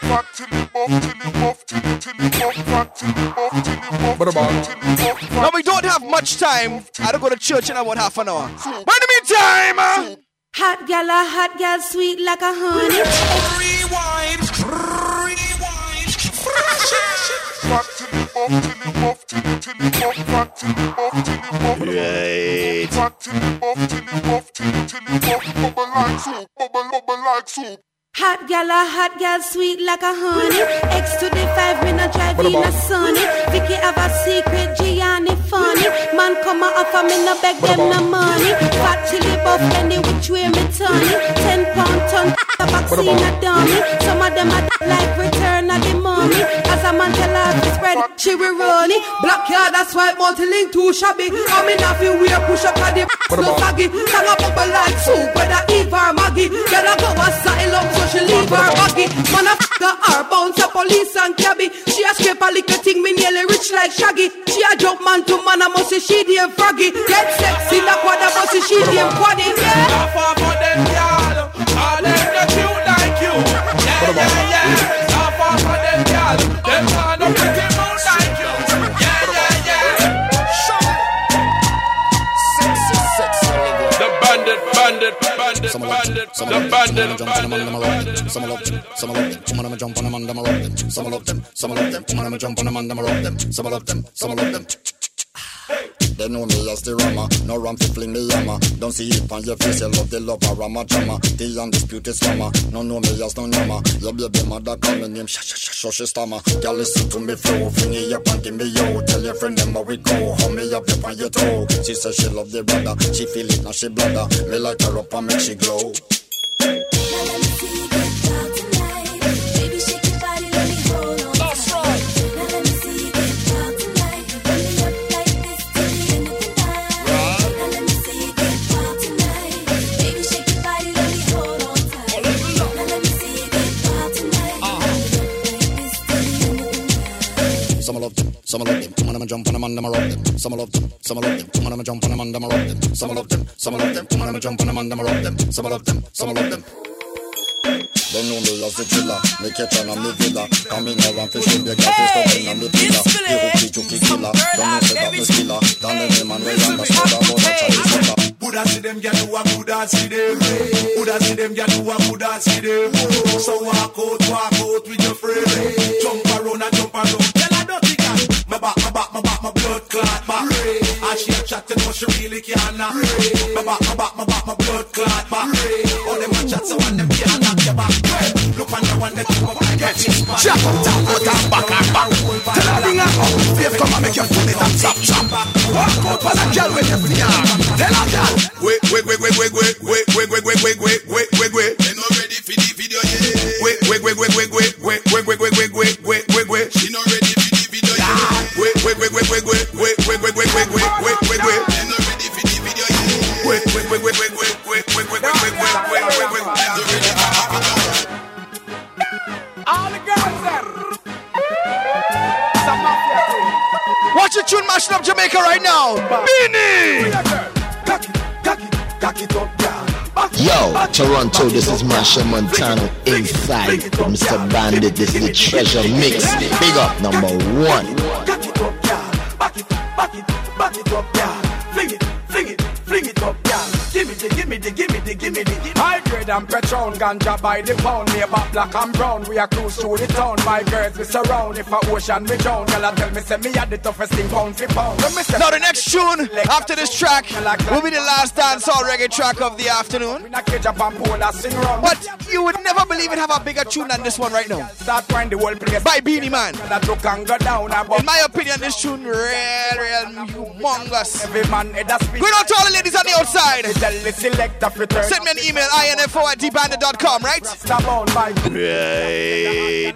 Speaker 20: Fat till it buff, till it buff, till it, till it buff, fat till it buff, till it buff, till it buff.
Speaker 1: Now we don't have much time. I don't go to church in about half an hour. But in the meantime, uh,
Speaker 21: Hot gal, a hot gal, sweet like a honey.
Speaker 15: Rewind, rewind,
Speaker 20: Back
Speaker 21: Hot gal a hot gal, sweet like a honey. X to the five, me not drive in a sunny. Vicky have a secret, Gianni funny. Man come a offer, me no beg them no money. Fat chili buff, any which way me turn it. Ten pound ton vaccine a dummy. Some of them a like return of the mummy. As a man tell her to spread, she will run it. Black yard, that's why multi-link too shabby. I'm in a few push up at the no saggy. Song a bubble like soup, whether Eve or Maggie. Girl a go a sail up so she leave her baggy. Man a f*** her bounce a police and cabby. She a scrape a little thing, me nearly rich like Shaggy. She a jump man to man, I must say she damn froggy. Get sexy, la quad, I must say she damn quaddy. Yeah.
Speaker 15: Half of them, y'all. All them the cute like you. Yeah, yeah, yeah. Half of them, y'all. Them want no pretty moon like you. Yeah, yeah, yeah. The bandit, bandit, bandit, bandit, the bandit, bandit.
Speaker 22: Some of them, some of them, some of them jump on them and them rock them. Some of them, some of them, some of them jump on them and them rock them. Some of them, some of them. They know me as the rama, no ram fi fling me yama. Don't see it on your face, you love the love of rama drama. The undisputed slammer, no know me as no nama. Your baby mother call me name, sh sh sh sh she stammer. Girl listen to me flow, fling it up and give me yo. Tell your friend them how we go, hold me up up on your toe. She says she love the brother, she feel it now she bladder. Me like her up and make she glow. Now let me see you. Some of them, some of them jump on them and them rock them. Some of them, some of them, some of them jump on them and them rock them. Some of them, some of them, some of them jump on them and them rock them. Some of them, some of them. They know me as the killer, me catch on me villa. Coming around fishing, they got this stuff in me pillar. The hooky chooky killer, don't know say that me skiller. Down the man way on the spot, I want to try this killer.
Speaker 15: Buddha see them get do a Buddha see them. Buddha see them get do a Buddha see them. So walk out, walk out with your friend. Jump around and jump around. My back, my back, my back, my blood clot back. And she a chat to know she really can't knock. My back, my back, my back, my blood clot back. All them a chat so and them can't knock your back. Look on the one that you up and get it.
Speaker 20: Jack up, down, go down, back and back. Tell her bring her up, babe, come and make your pull it and chop, chop. Walk out for that girl with every yard. Tell her, girl.
Speaker 15: Wait, wait, wait, wait, wait, wait, wait, wait, wait, wait, wait, wait, wait, wait, wait. They not ready for the video yet. Wait, wait, wait, wait, wait, wait, wait, wait, wait,
Speaker 20: Watch the tune mashing up Jamaica right now. Beenie.
Speaker 12: Yo, Toronto, this is Machel Montano inside Mr. Bandit. This is the treasure mix. Big up number one.
Speaker 20: Give me
Speaker 23: High grade and Patron, ganja by the pound. Me about black and brown. We are cruise through the town. My girls we surround. If a ocean we drown, girl I tell me say me had the toughest thing pound for pound. When me say-
Speaker 1: Now the next tune after this track will be the last dancehall reggae track of the afternoon. But you would never believe it have a bigger tune than this one right now.
Speaker 23: Start wind the whole place.
Speaker 1: By Beenie Man.
Speaker 23: That look and go down.
Speaker 1: In my opinion, this tune real, real humongous.
Speaker 23: Every man head a speak.
Speaker 1: Going out to all the ladies on the outside.
Speaker 23: Tell the selector fi turn.
Speaker 1: Send me an email, info info at dbandit.com, right? Right.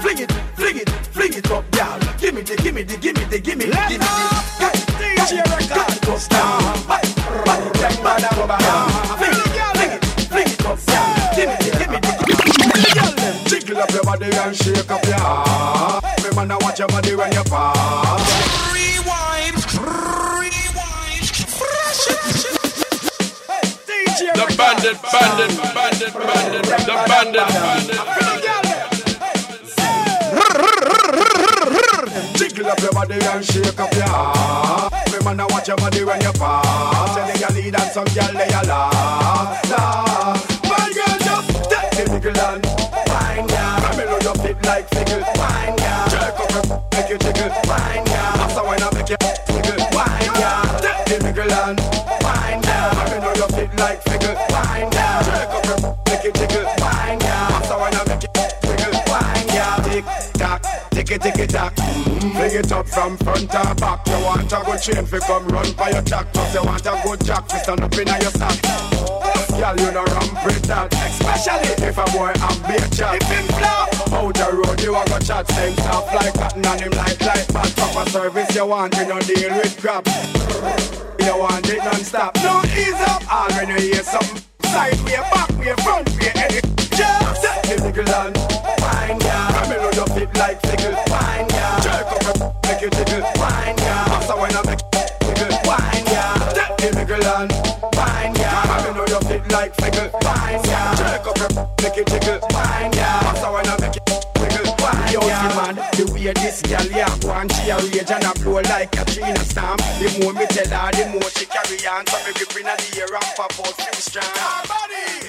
Speaker 20: Fling it, fling it, fling it up, y'all. Give me the, give me the, give me the, give me the, give me the. DJ record star. Fling it, fling it up, y'all. Give me the, give me the.
Speaker 23: Jiggle up your body and shake up your heart. Me man, I watch your body when you pass.
Speaker 15: Rewind, rewind, fresh it.
Speaker 3: The bandit, bandit, bandit, bandit, the bandit, bandit.
Speaker 20: Jiggle
Speaker 23: up your body and shake up your heart. Me man, I watch your body when you pass. Tell you lead and some girl they a laugh, laugh. My girl just take the nickel and wine ya. Me know you fit like fickle, wine make you jiggle, wine ya. That's I make you wiggle, wine ya. Take the nickel and ya. Me know you like. Jerk up make you jiggle, tock, tick it, tick it. Fling it up from front or back. You want a good chain fi come run for your jack. Plus you want a good jack fi stand up inna your sack. Girl, you know ramp with that. Especially if a boy have beer chat If him flop. Out the road, you a go chat Same stuff like cotton and him like like bad Proper service you want, you no deal with crap. You want it non-stop. No ease up. All when you hear something Side way, back way, front way Any Just the and Wine ya. Me know you like fickle Wine ya Jerk up Make you tickle Wine ya Master when I make you tickle Wine ya Set the nickel and Wine ya Me know you fit like fickle Wine ya Jerk up Make you tickle Wine ya Master when I make you wiggle Wine ya Yo, man, the way this girl ya go she a rage and a blow like a China stamp. The more me tell her, the more she carry on. So me grip inna the air and pop out few strands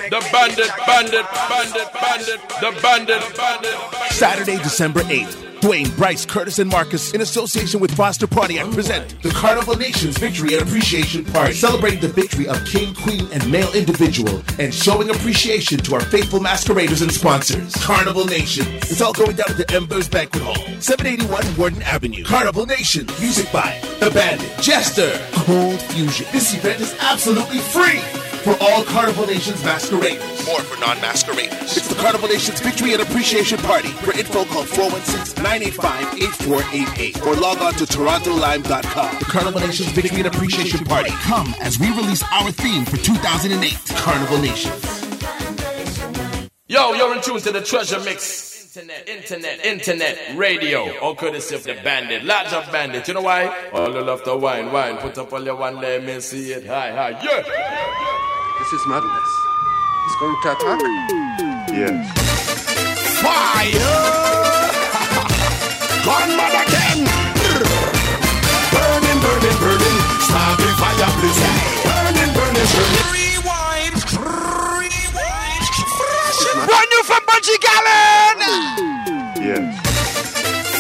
Speaker 3: The bandit, bandit, bandit, bandit, the bandit, bandit.
Speaker 11: Saturday, December 8th. Dwayne, Bryce, Curtis, and Marcus, in association with Foster Pontiac, present the Carnival Nations Victory and Appreciation Party, celebrating the victory of king, queen, and male individual, and showing appreciation to our faithful masqueraders and sponsors. Carnival Nation. It's all going down at the Embers Banquet Hall, 781 Warden Avenue. Carnival Nation. Music by The Bandit, Jester, Cold Fusion. This event is absolutely free for all Carnival Nations masqueraders. More for non-masqueraders. It's the Carnival Nations Victory and Appreciation Party. For info, call 416-985-8488 or log on to torontolime.com. The Carnival Nations Victory and Appreciation Party. Come as we release our theme for 2008. Carnival Nations.
Speaker 3: Yo, you're in tune to the treasure mix. Internet, internet, internet, radio. All courtesy of the bandit. Large of bandit. You know why? All the love the wine, wine. Put up all your one, let me see it. Hi, hi, yeah.
Speaker 24: This is madness. He's going to attack? Yes.
Speaker 16: Fire! (laughs) Gunman again! Burning, burning, burning. Start the fire blazing. Burning, burning, burning. Rewind. Rewind.
Speaker 1: Fresh and brand new from Bunji Garlin!
Speaker 24: Yes.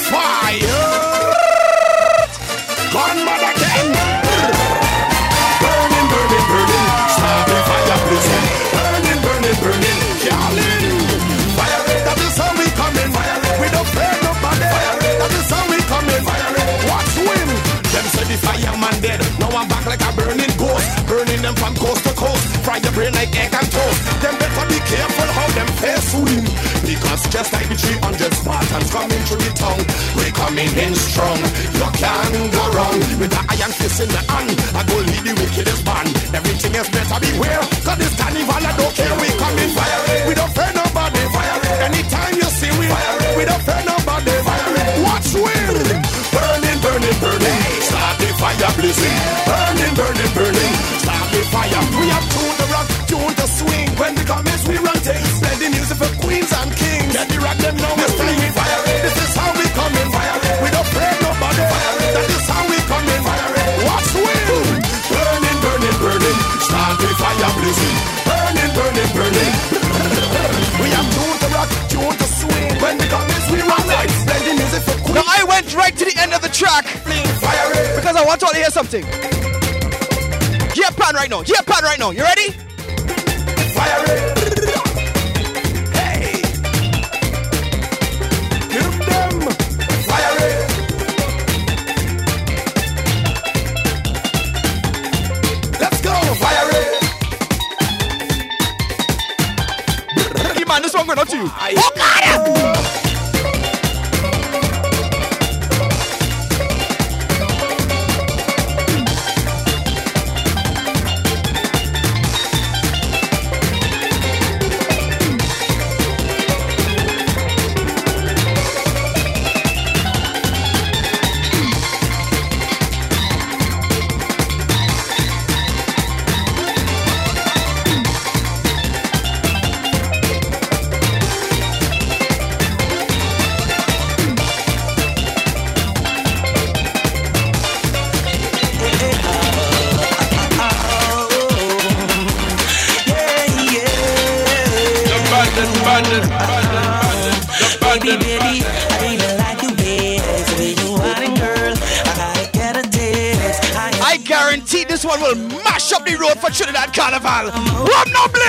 Speaker 16: Fire! Gunman again! Brain like egg and toast. Them better be careful how them face swim. Because just like the 300 Spartans coming through the tongue, we coming in strong. You can't go wrong with the iron fist in the hand. I go lead the wickedest band. Everything else better beware. Cause this carnival I don't care. We coming fire. We don't fear nobody. Fire. Anytime you see we fire. We don't fear nobody. Fire. Watch win. Burning, burning, burning. Start the fire blazing. The rock them know this we fire. This is how we come in. Fire. We don't fear nobody. Fire. That is how we come in. Fire. Watch win. Burning, burning, burning. Start the fire blazing. Burning, burning, burning. we have tuned the rock, tuned the swing. When we come in, we run things. Play the music for queens.
Speaker 1: Now I went right to the end of the track because I want you all to hear something. Gear pan right now. Gear pan right now. You ready?
Speaker 16: Fire Hey.
Speaker 1: Man, this one going to you. Oh God!
Speaker 15: Trinidad Carnival. Rum no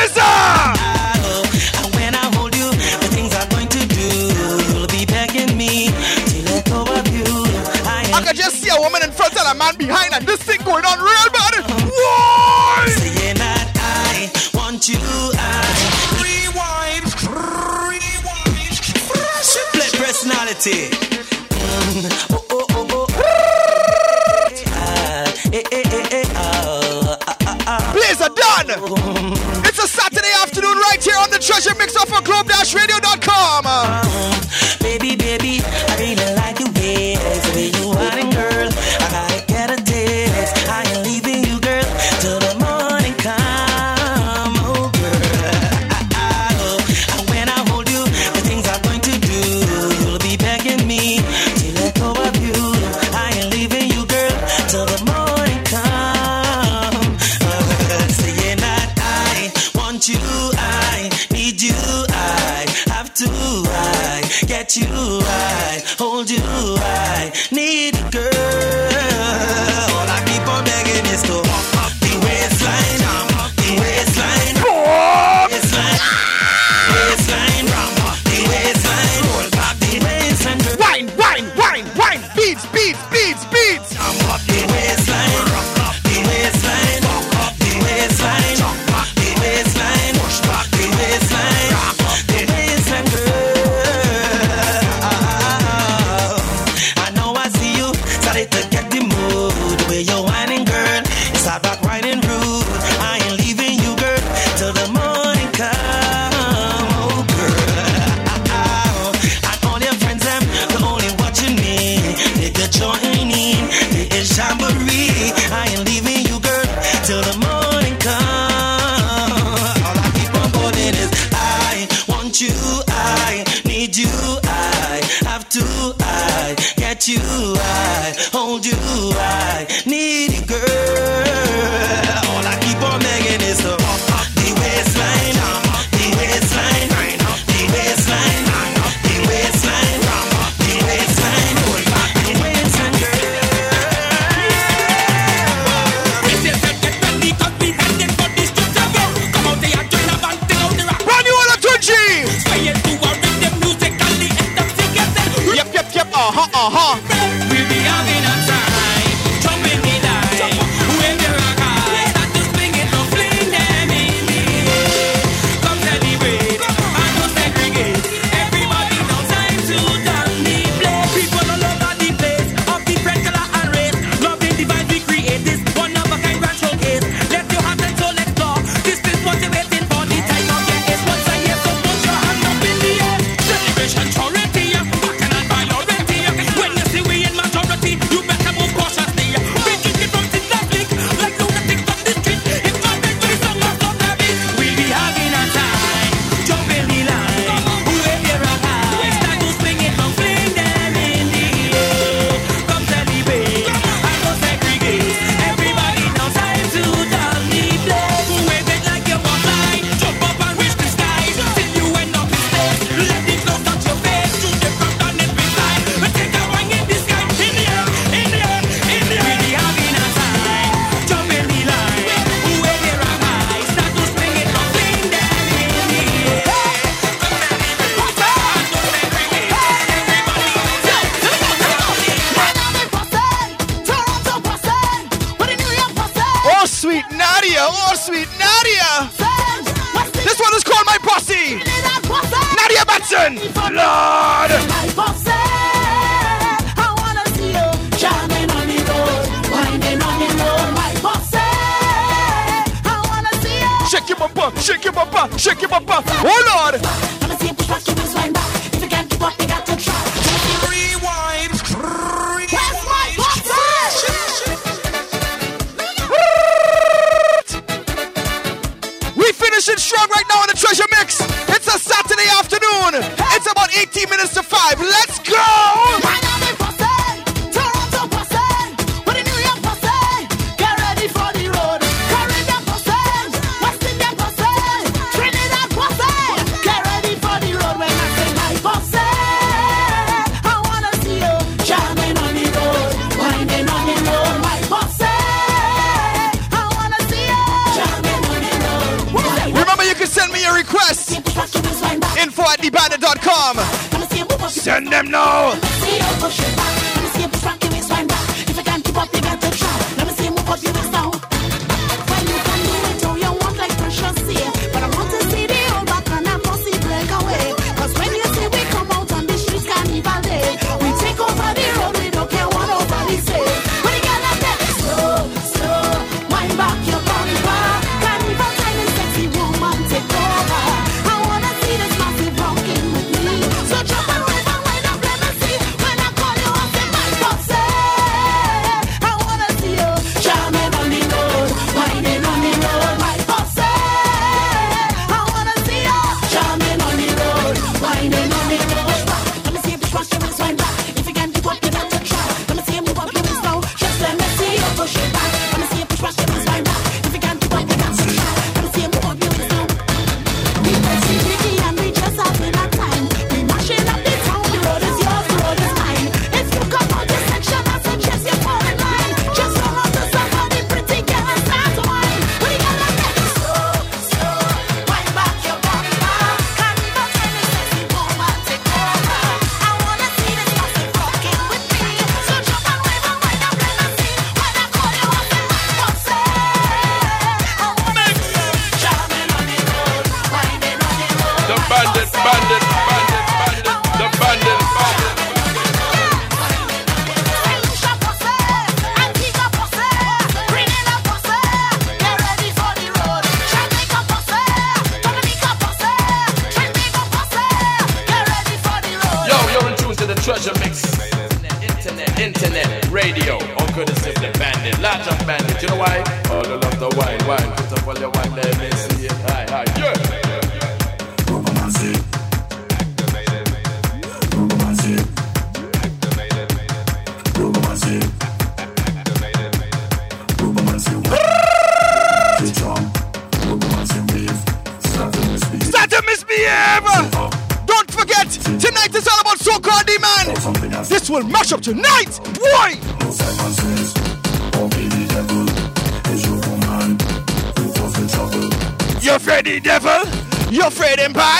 Speaker 15: bad?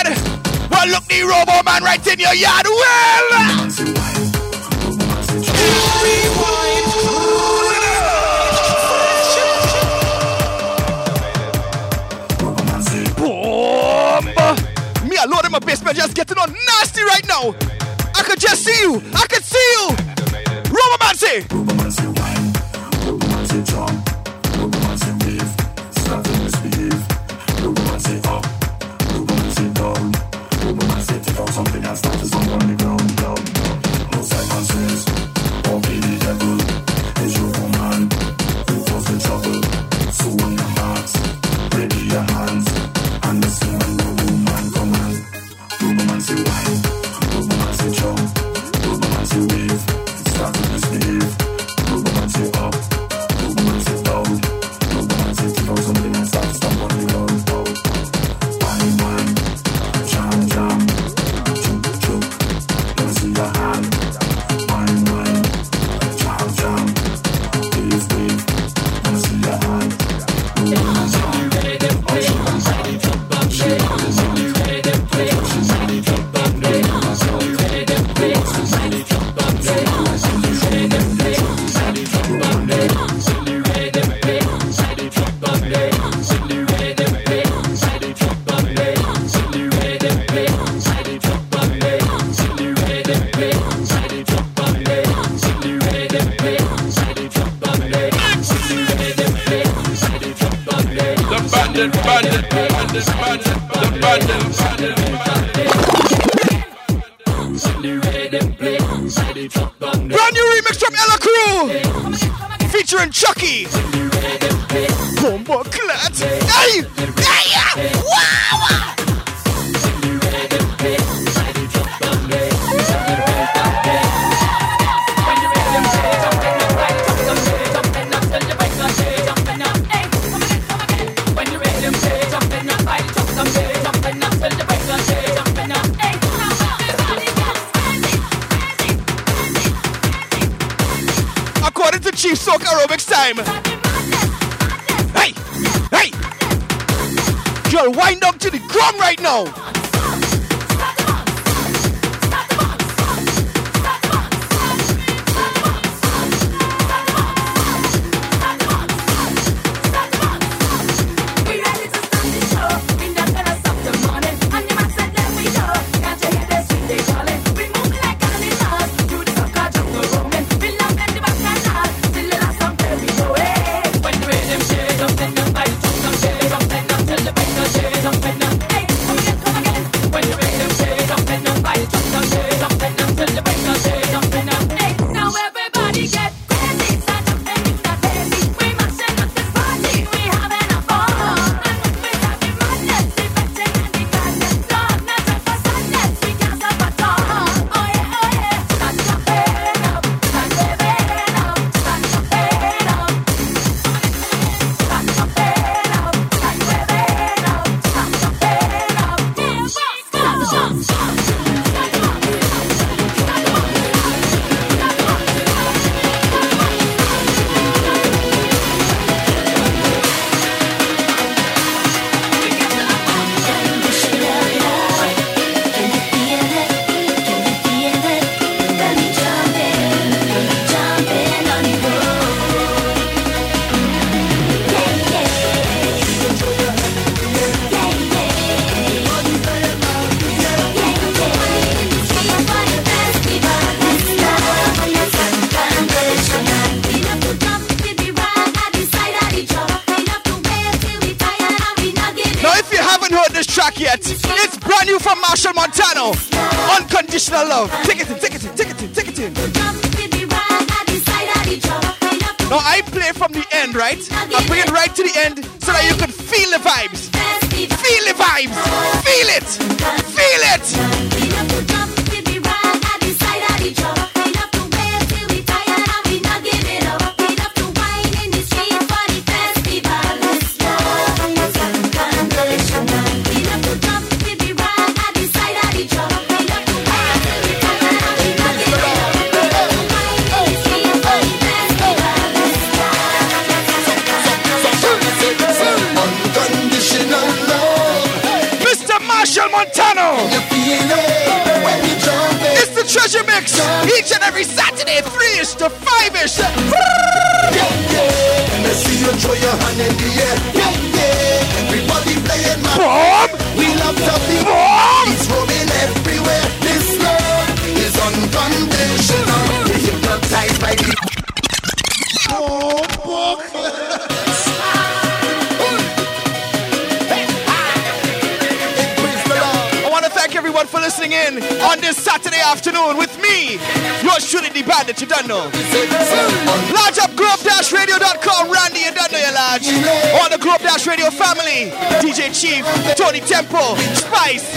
Speaker 25: it.
Speaker 1: Mr.
Speaker 16: Fivish. I We love It's everywhere. This love is unconditional. We hypnotized by the.
Speaker 1: Everyone for listening in on this Saturday afternoon with me, what truly the be bandit? You don't know. Large up group-radio.com. Randy, you don't know your large. On the group-radio family. DJ Chief, Tony Temple, Spice,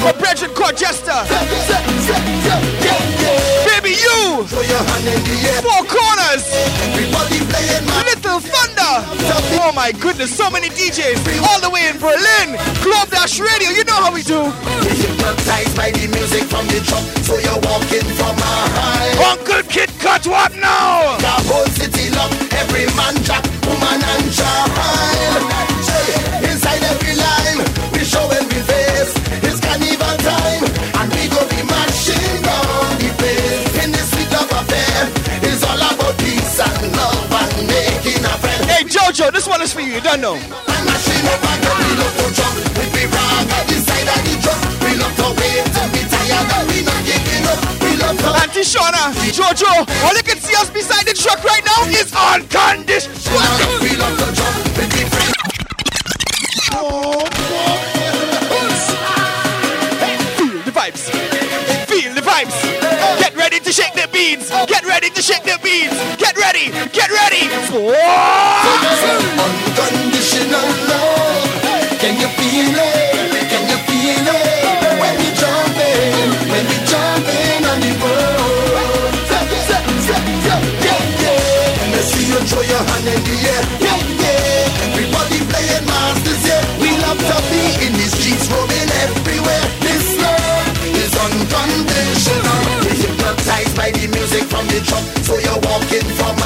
Speaker 1: my brethren called Jester. Baby, you. Four corners. Little fun. Oh my goodness, so many DJs all the way in Berlin. Globe Dash Radio, you know how we do.
Speaker 16: Hypnotized by the music from the truck, so you're walking from a high.
Speaker 1: Uncle Kid Cut, what now?
Speaker 16: The whole city locked, every man, jack, woman, and child. Joe, this
Speaker 1: one is for you. You don't know. Auntie Shauna, Jojo, all you can see us beside the truck right now is unconditional. Feel the vibes. Feel the vibes. Get ready to shake the beans. Get ready to shake the beats. Get ready. Get ready. Whoa!
Speaker 16: Unconditional love. on the truck, so you're walking from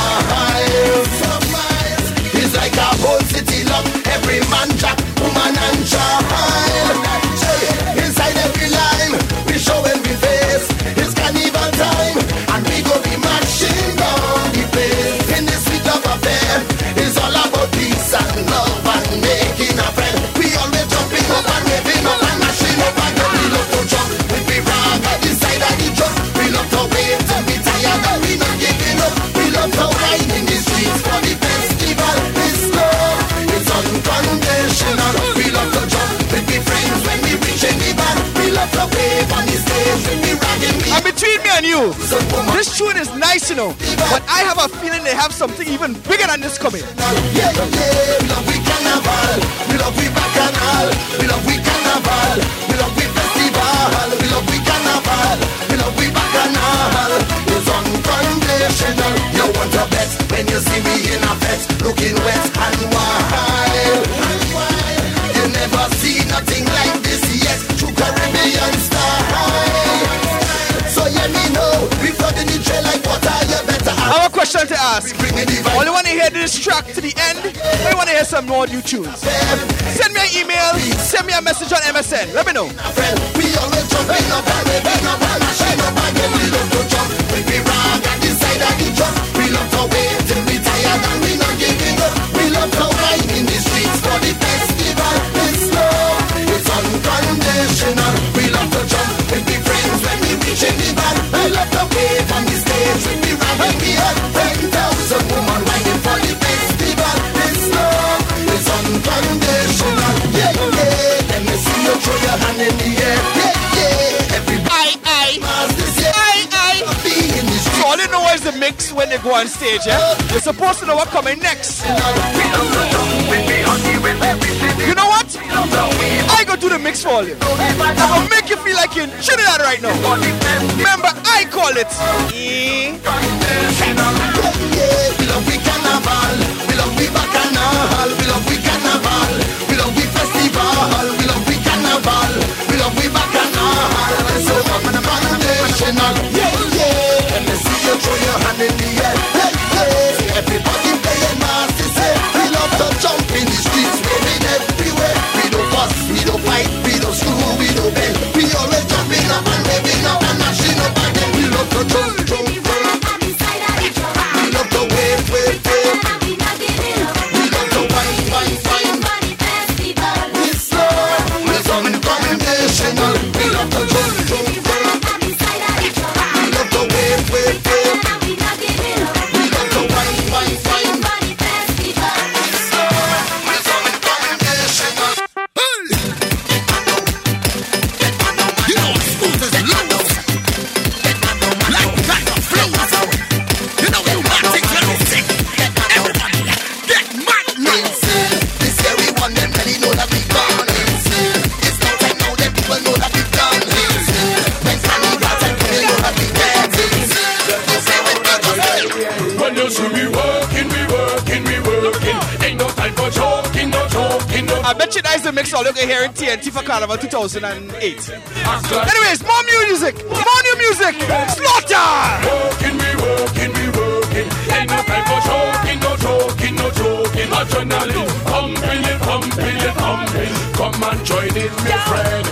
Speaker 1: know. But I have a feeling they have something even bigger than this coming. some more you choose. Send me an email, send me a message on MSN. Let me know.
Speaker 16: We when
Speaker 1: they go on stage, yeah? You're supposed to know what coming next. You know what? I go do the mix for you. Gonna make you feel like you're in Trinidad right now. Remember, I call it.
Speaker 2: We The
Speaker 1: mix all can hear in TNT for Carnival 2008. Anyways, more music, more new music. Slaughter!
Speaker 13: We we. Ain't no time for no no. Adrenaline pumping pumping pumping. Come and join in, my friend.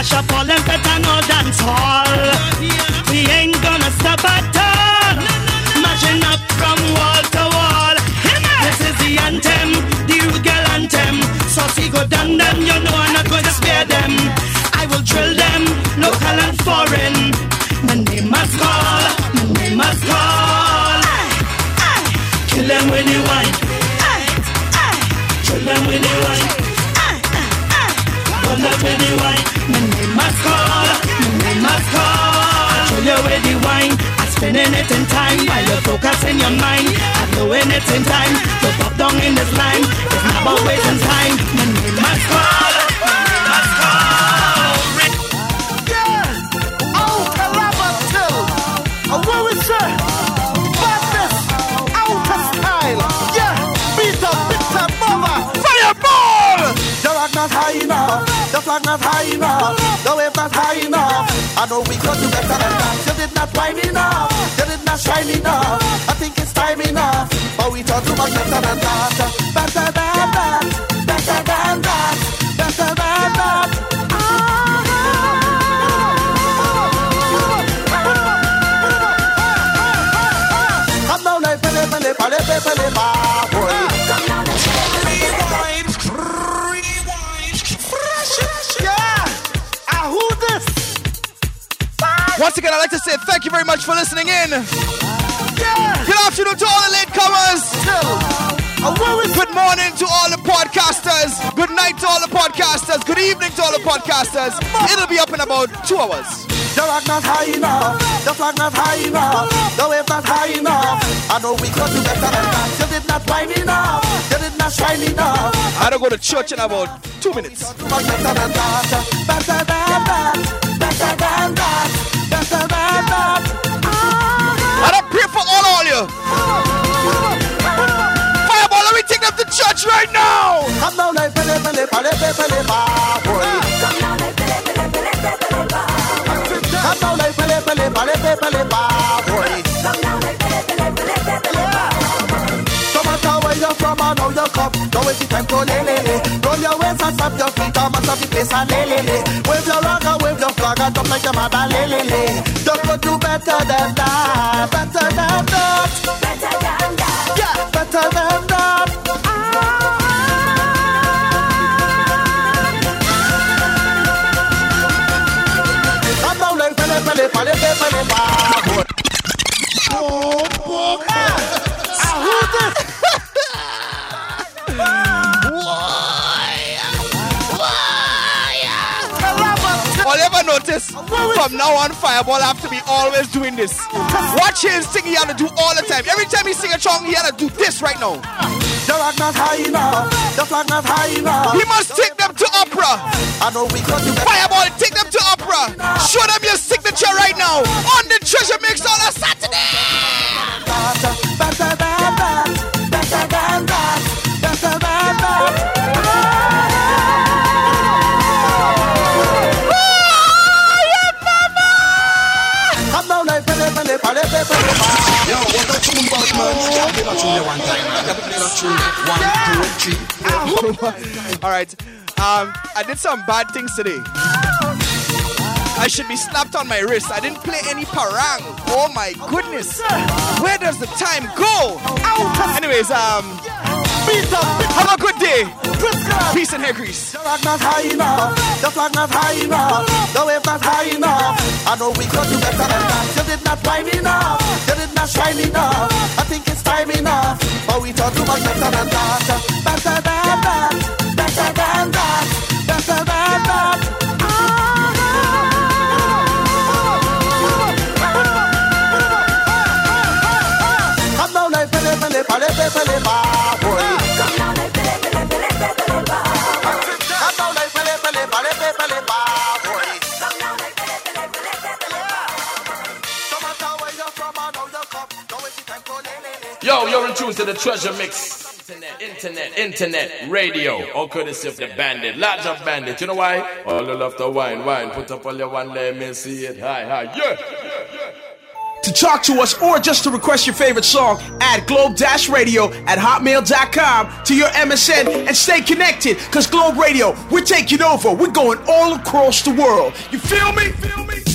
Speaker 5: Mash up all them pet and dance hall. We ain't gonna stop at all. Mashing up from wall to wall. This is the anthem, the rude girl anthem. Saucy go down them, you know I'm not gonna spare them. I will drill them, local and foreign. My name must call, my name must call. Kill them when you want. Drill them when you want. Burn them when you want. Must call, my must call. Show you where the wine, I'm spending it in time while you focus in your mind. I'm doing it in time. So pop down in this line. It's not about wasting time. My name must call,
Speaker 2: high enough, the flag not high enough, the wave not high enough. I know we could do better than that. You did not wine enough, you did not shine enough. I think it's time enough, but we thought too much better than that. Better than that, better than that, better than that.
Speaker 1: Once again, I'd like to say thank you very much for listening in.
Speaker 2: Yeah.
Speaker 1: Good afternoon to all the latecomers. Good morning to all the podcasters. Good night to all the podcasters. Good evening to all the podcasters. It'll be up in about two hours.
Speaker 2: The rock not high enough, the flag not high enough, the wave not high enough. I know we could do better than that. You did not wine enough, you did not shine enough.
Speaker 1: I don't go to church in about two minutes.
Speaker 2: Better than that, better than that, better than that, better than that.
Speaker 1: I don't pray for all of you. Fireball, let me take them to church right now.
Speaker 2: Come down like pele pele pele pele. Come down like pele pele pele pele. No matter where you're from or how you come, it
Speaker 13: waste your time to le le le. Roll your waist and slap your feet and mash up the place and le le le. Wave your rock and wave your and like your mother le le le. You could do better than that, better than that,
Speaker 1: from now on, Fireball have to be always doing this. Watch him sing, he had to do all the time. Every time he sing a song, he had to do this right now.
Speaker 13: The rock not high enough, the flag not high enough.
Speaker 1: He must take them to opera.
Speaker 13: I know we got to
Speaker 1: Fireball, take them to opera. Show them your signature right now on the Treasure Mix on a Saturday. All right. Um, I did some bad things today. I should be slapped on my wrist. I didn't play any parang. Oh my goodness. Where does the time go? Anyways, um, have a good day. Peace and hair grease.
Speaker 13: The rock not high enough, the flag not high enough, the wave not high enough. I know we got to better than that. You did not rhyme enough, you did not shine enough. I think it's time enough, but we thought too much better than that. Better than that, better than that, better than that.
Speaker 3: Yo, you're in tune to the Treasure Mix. Internet, internet, internet, radio, all courtesy of the bandit, large of bandit. You know why? All the love to wine, wine. Put up all your one, let me see it. Hi, hi, yeah.
Speaker 6: To talk to us or just to request your favorite song, add globe-radio at hotmail.com to your MSN and stay connected. Cause Globe Radio, we're taking over. We're going all across the world. You feel me? Feel me?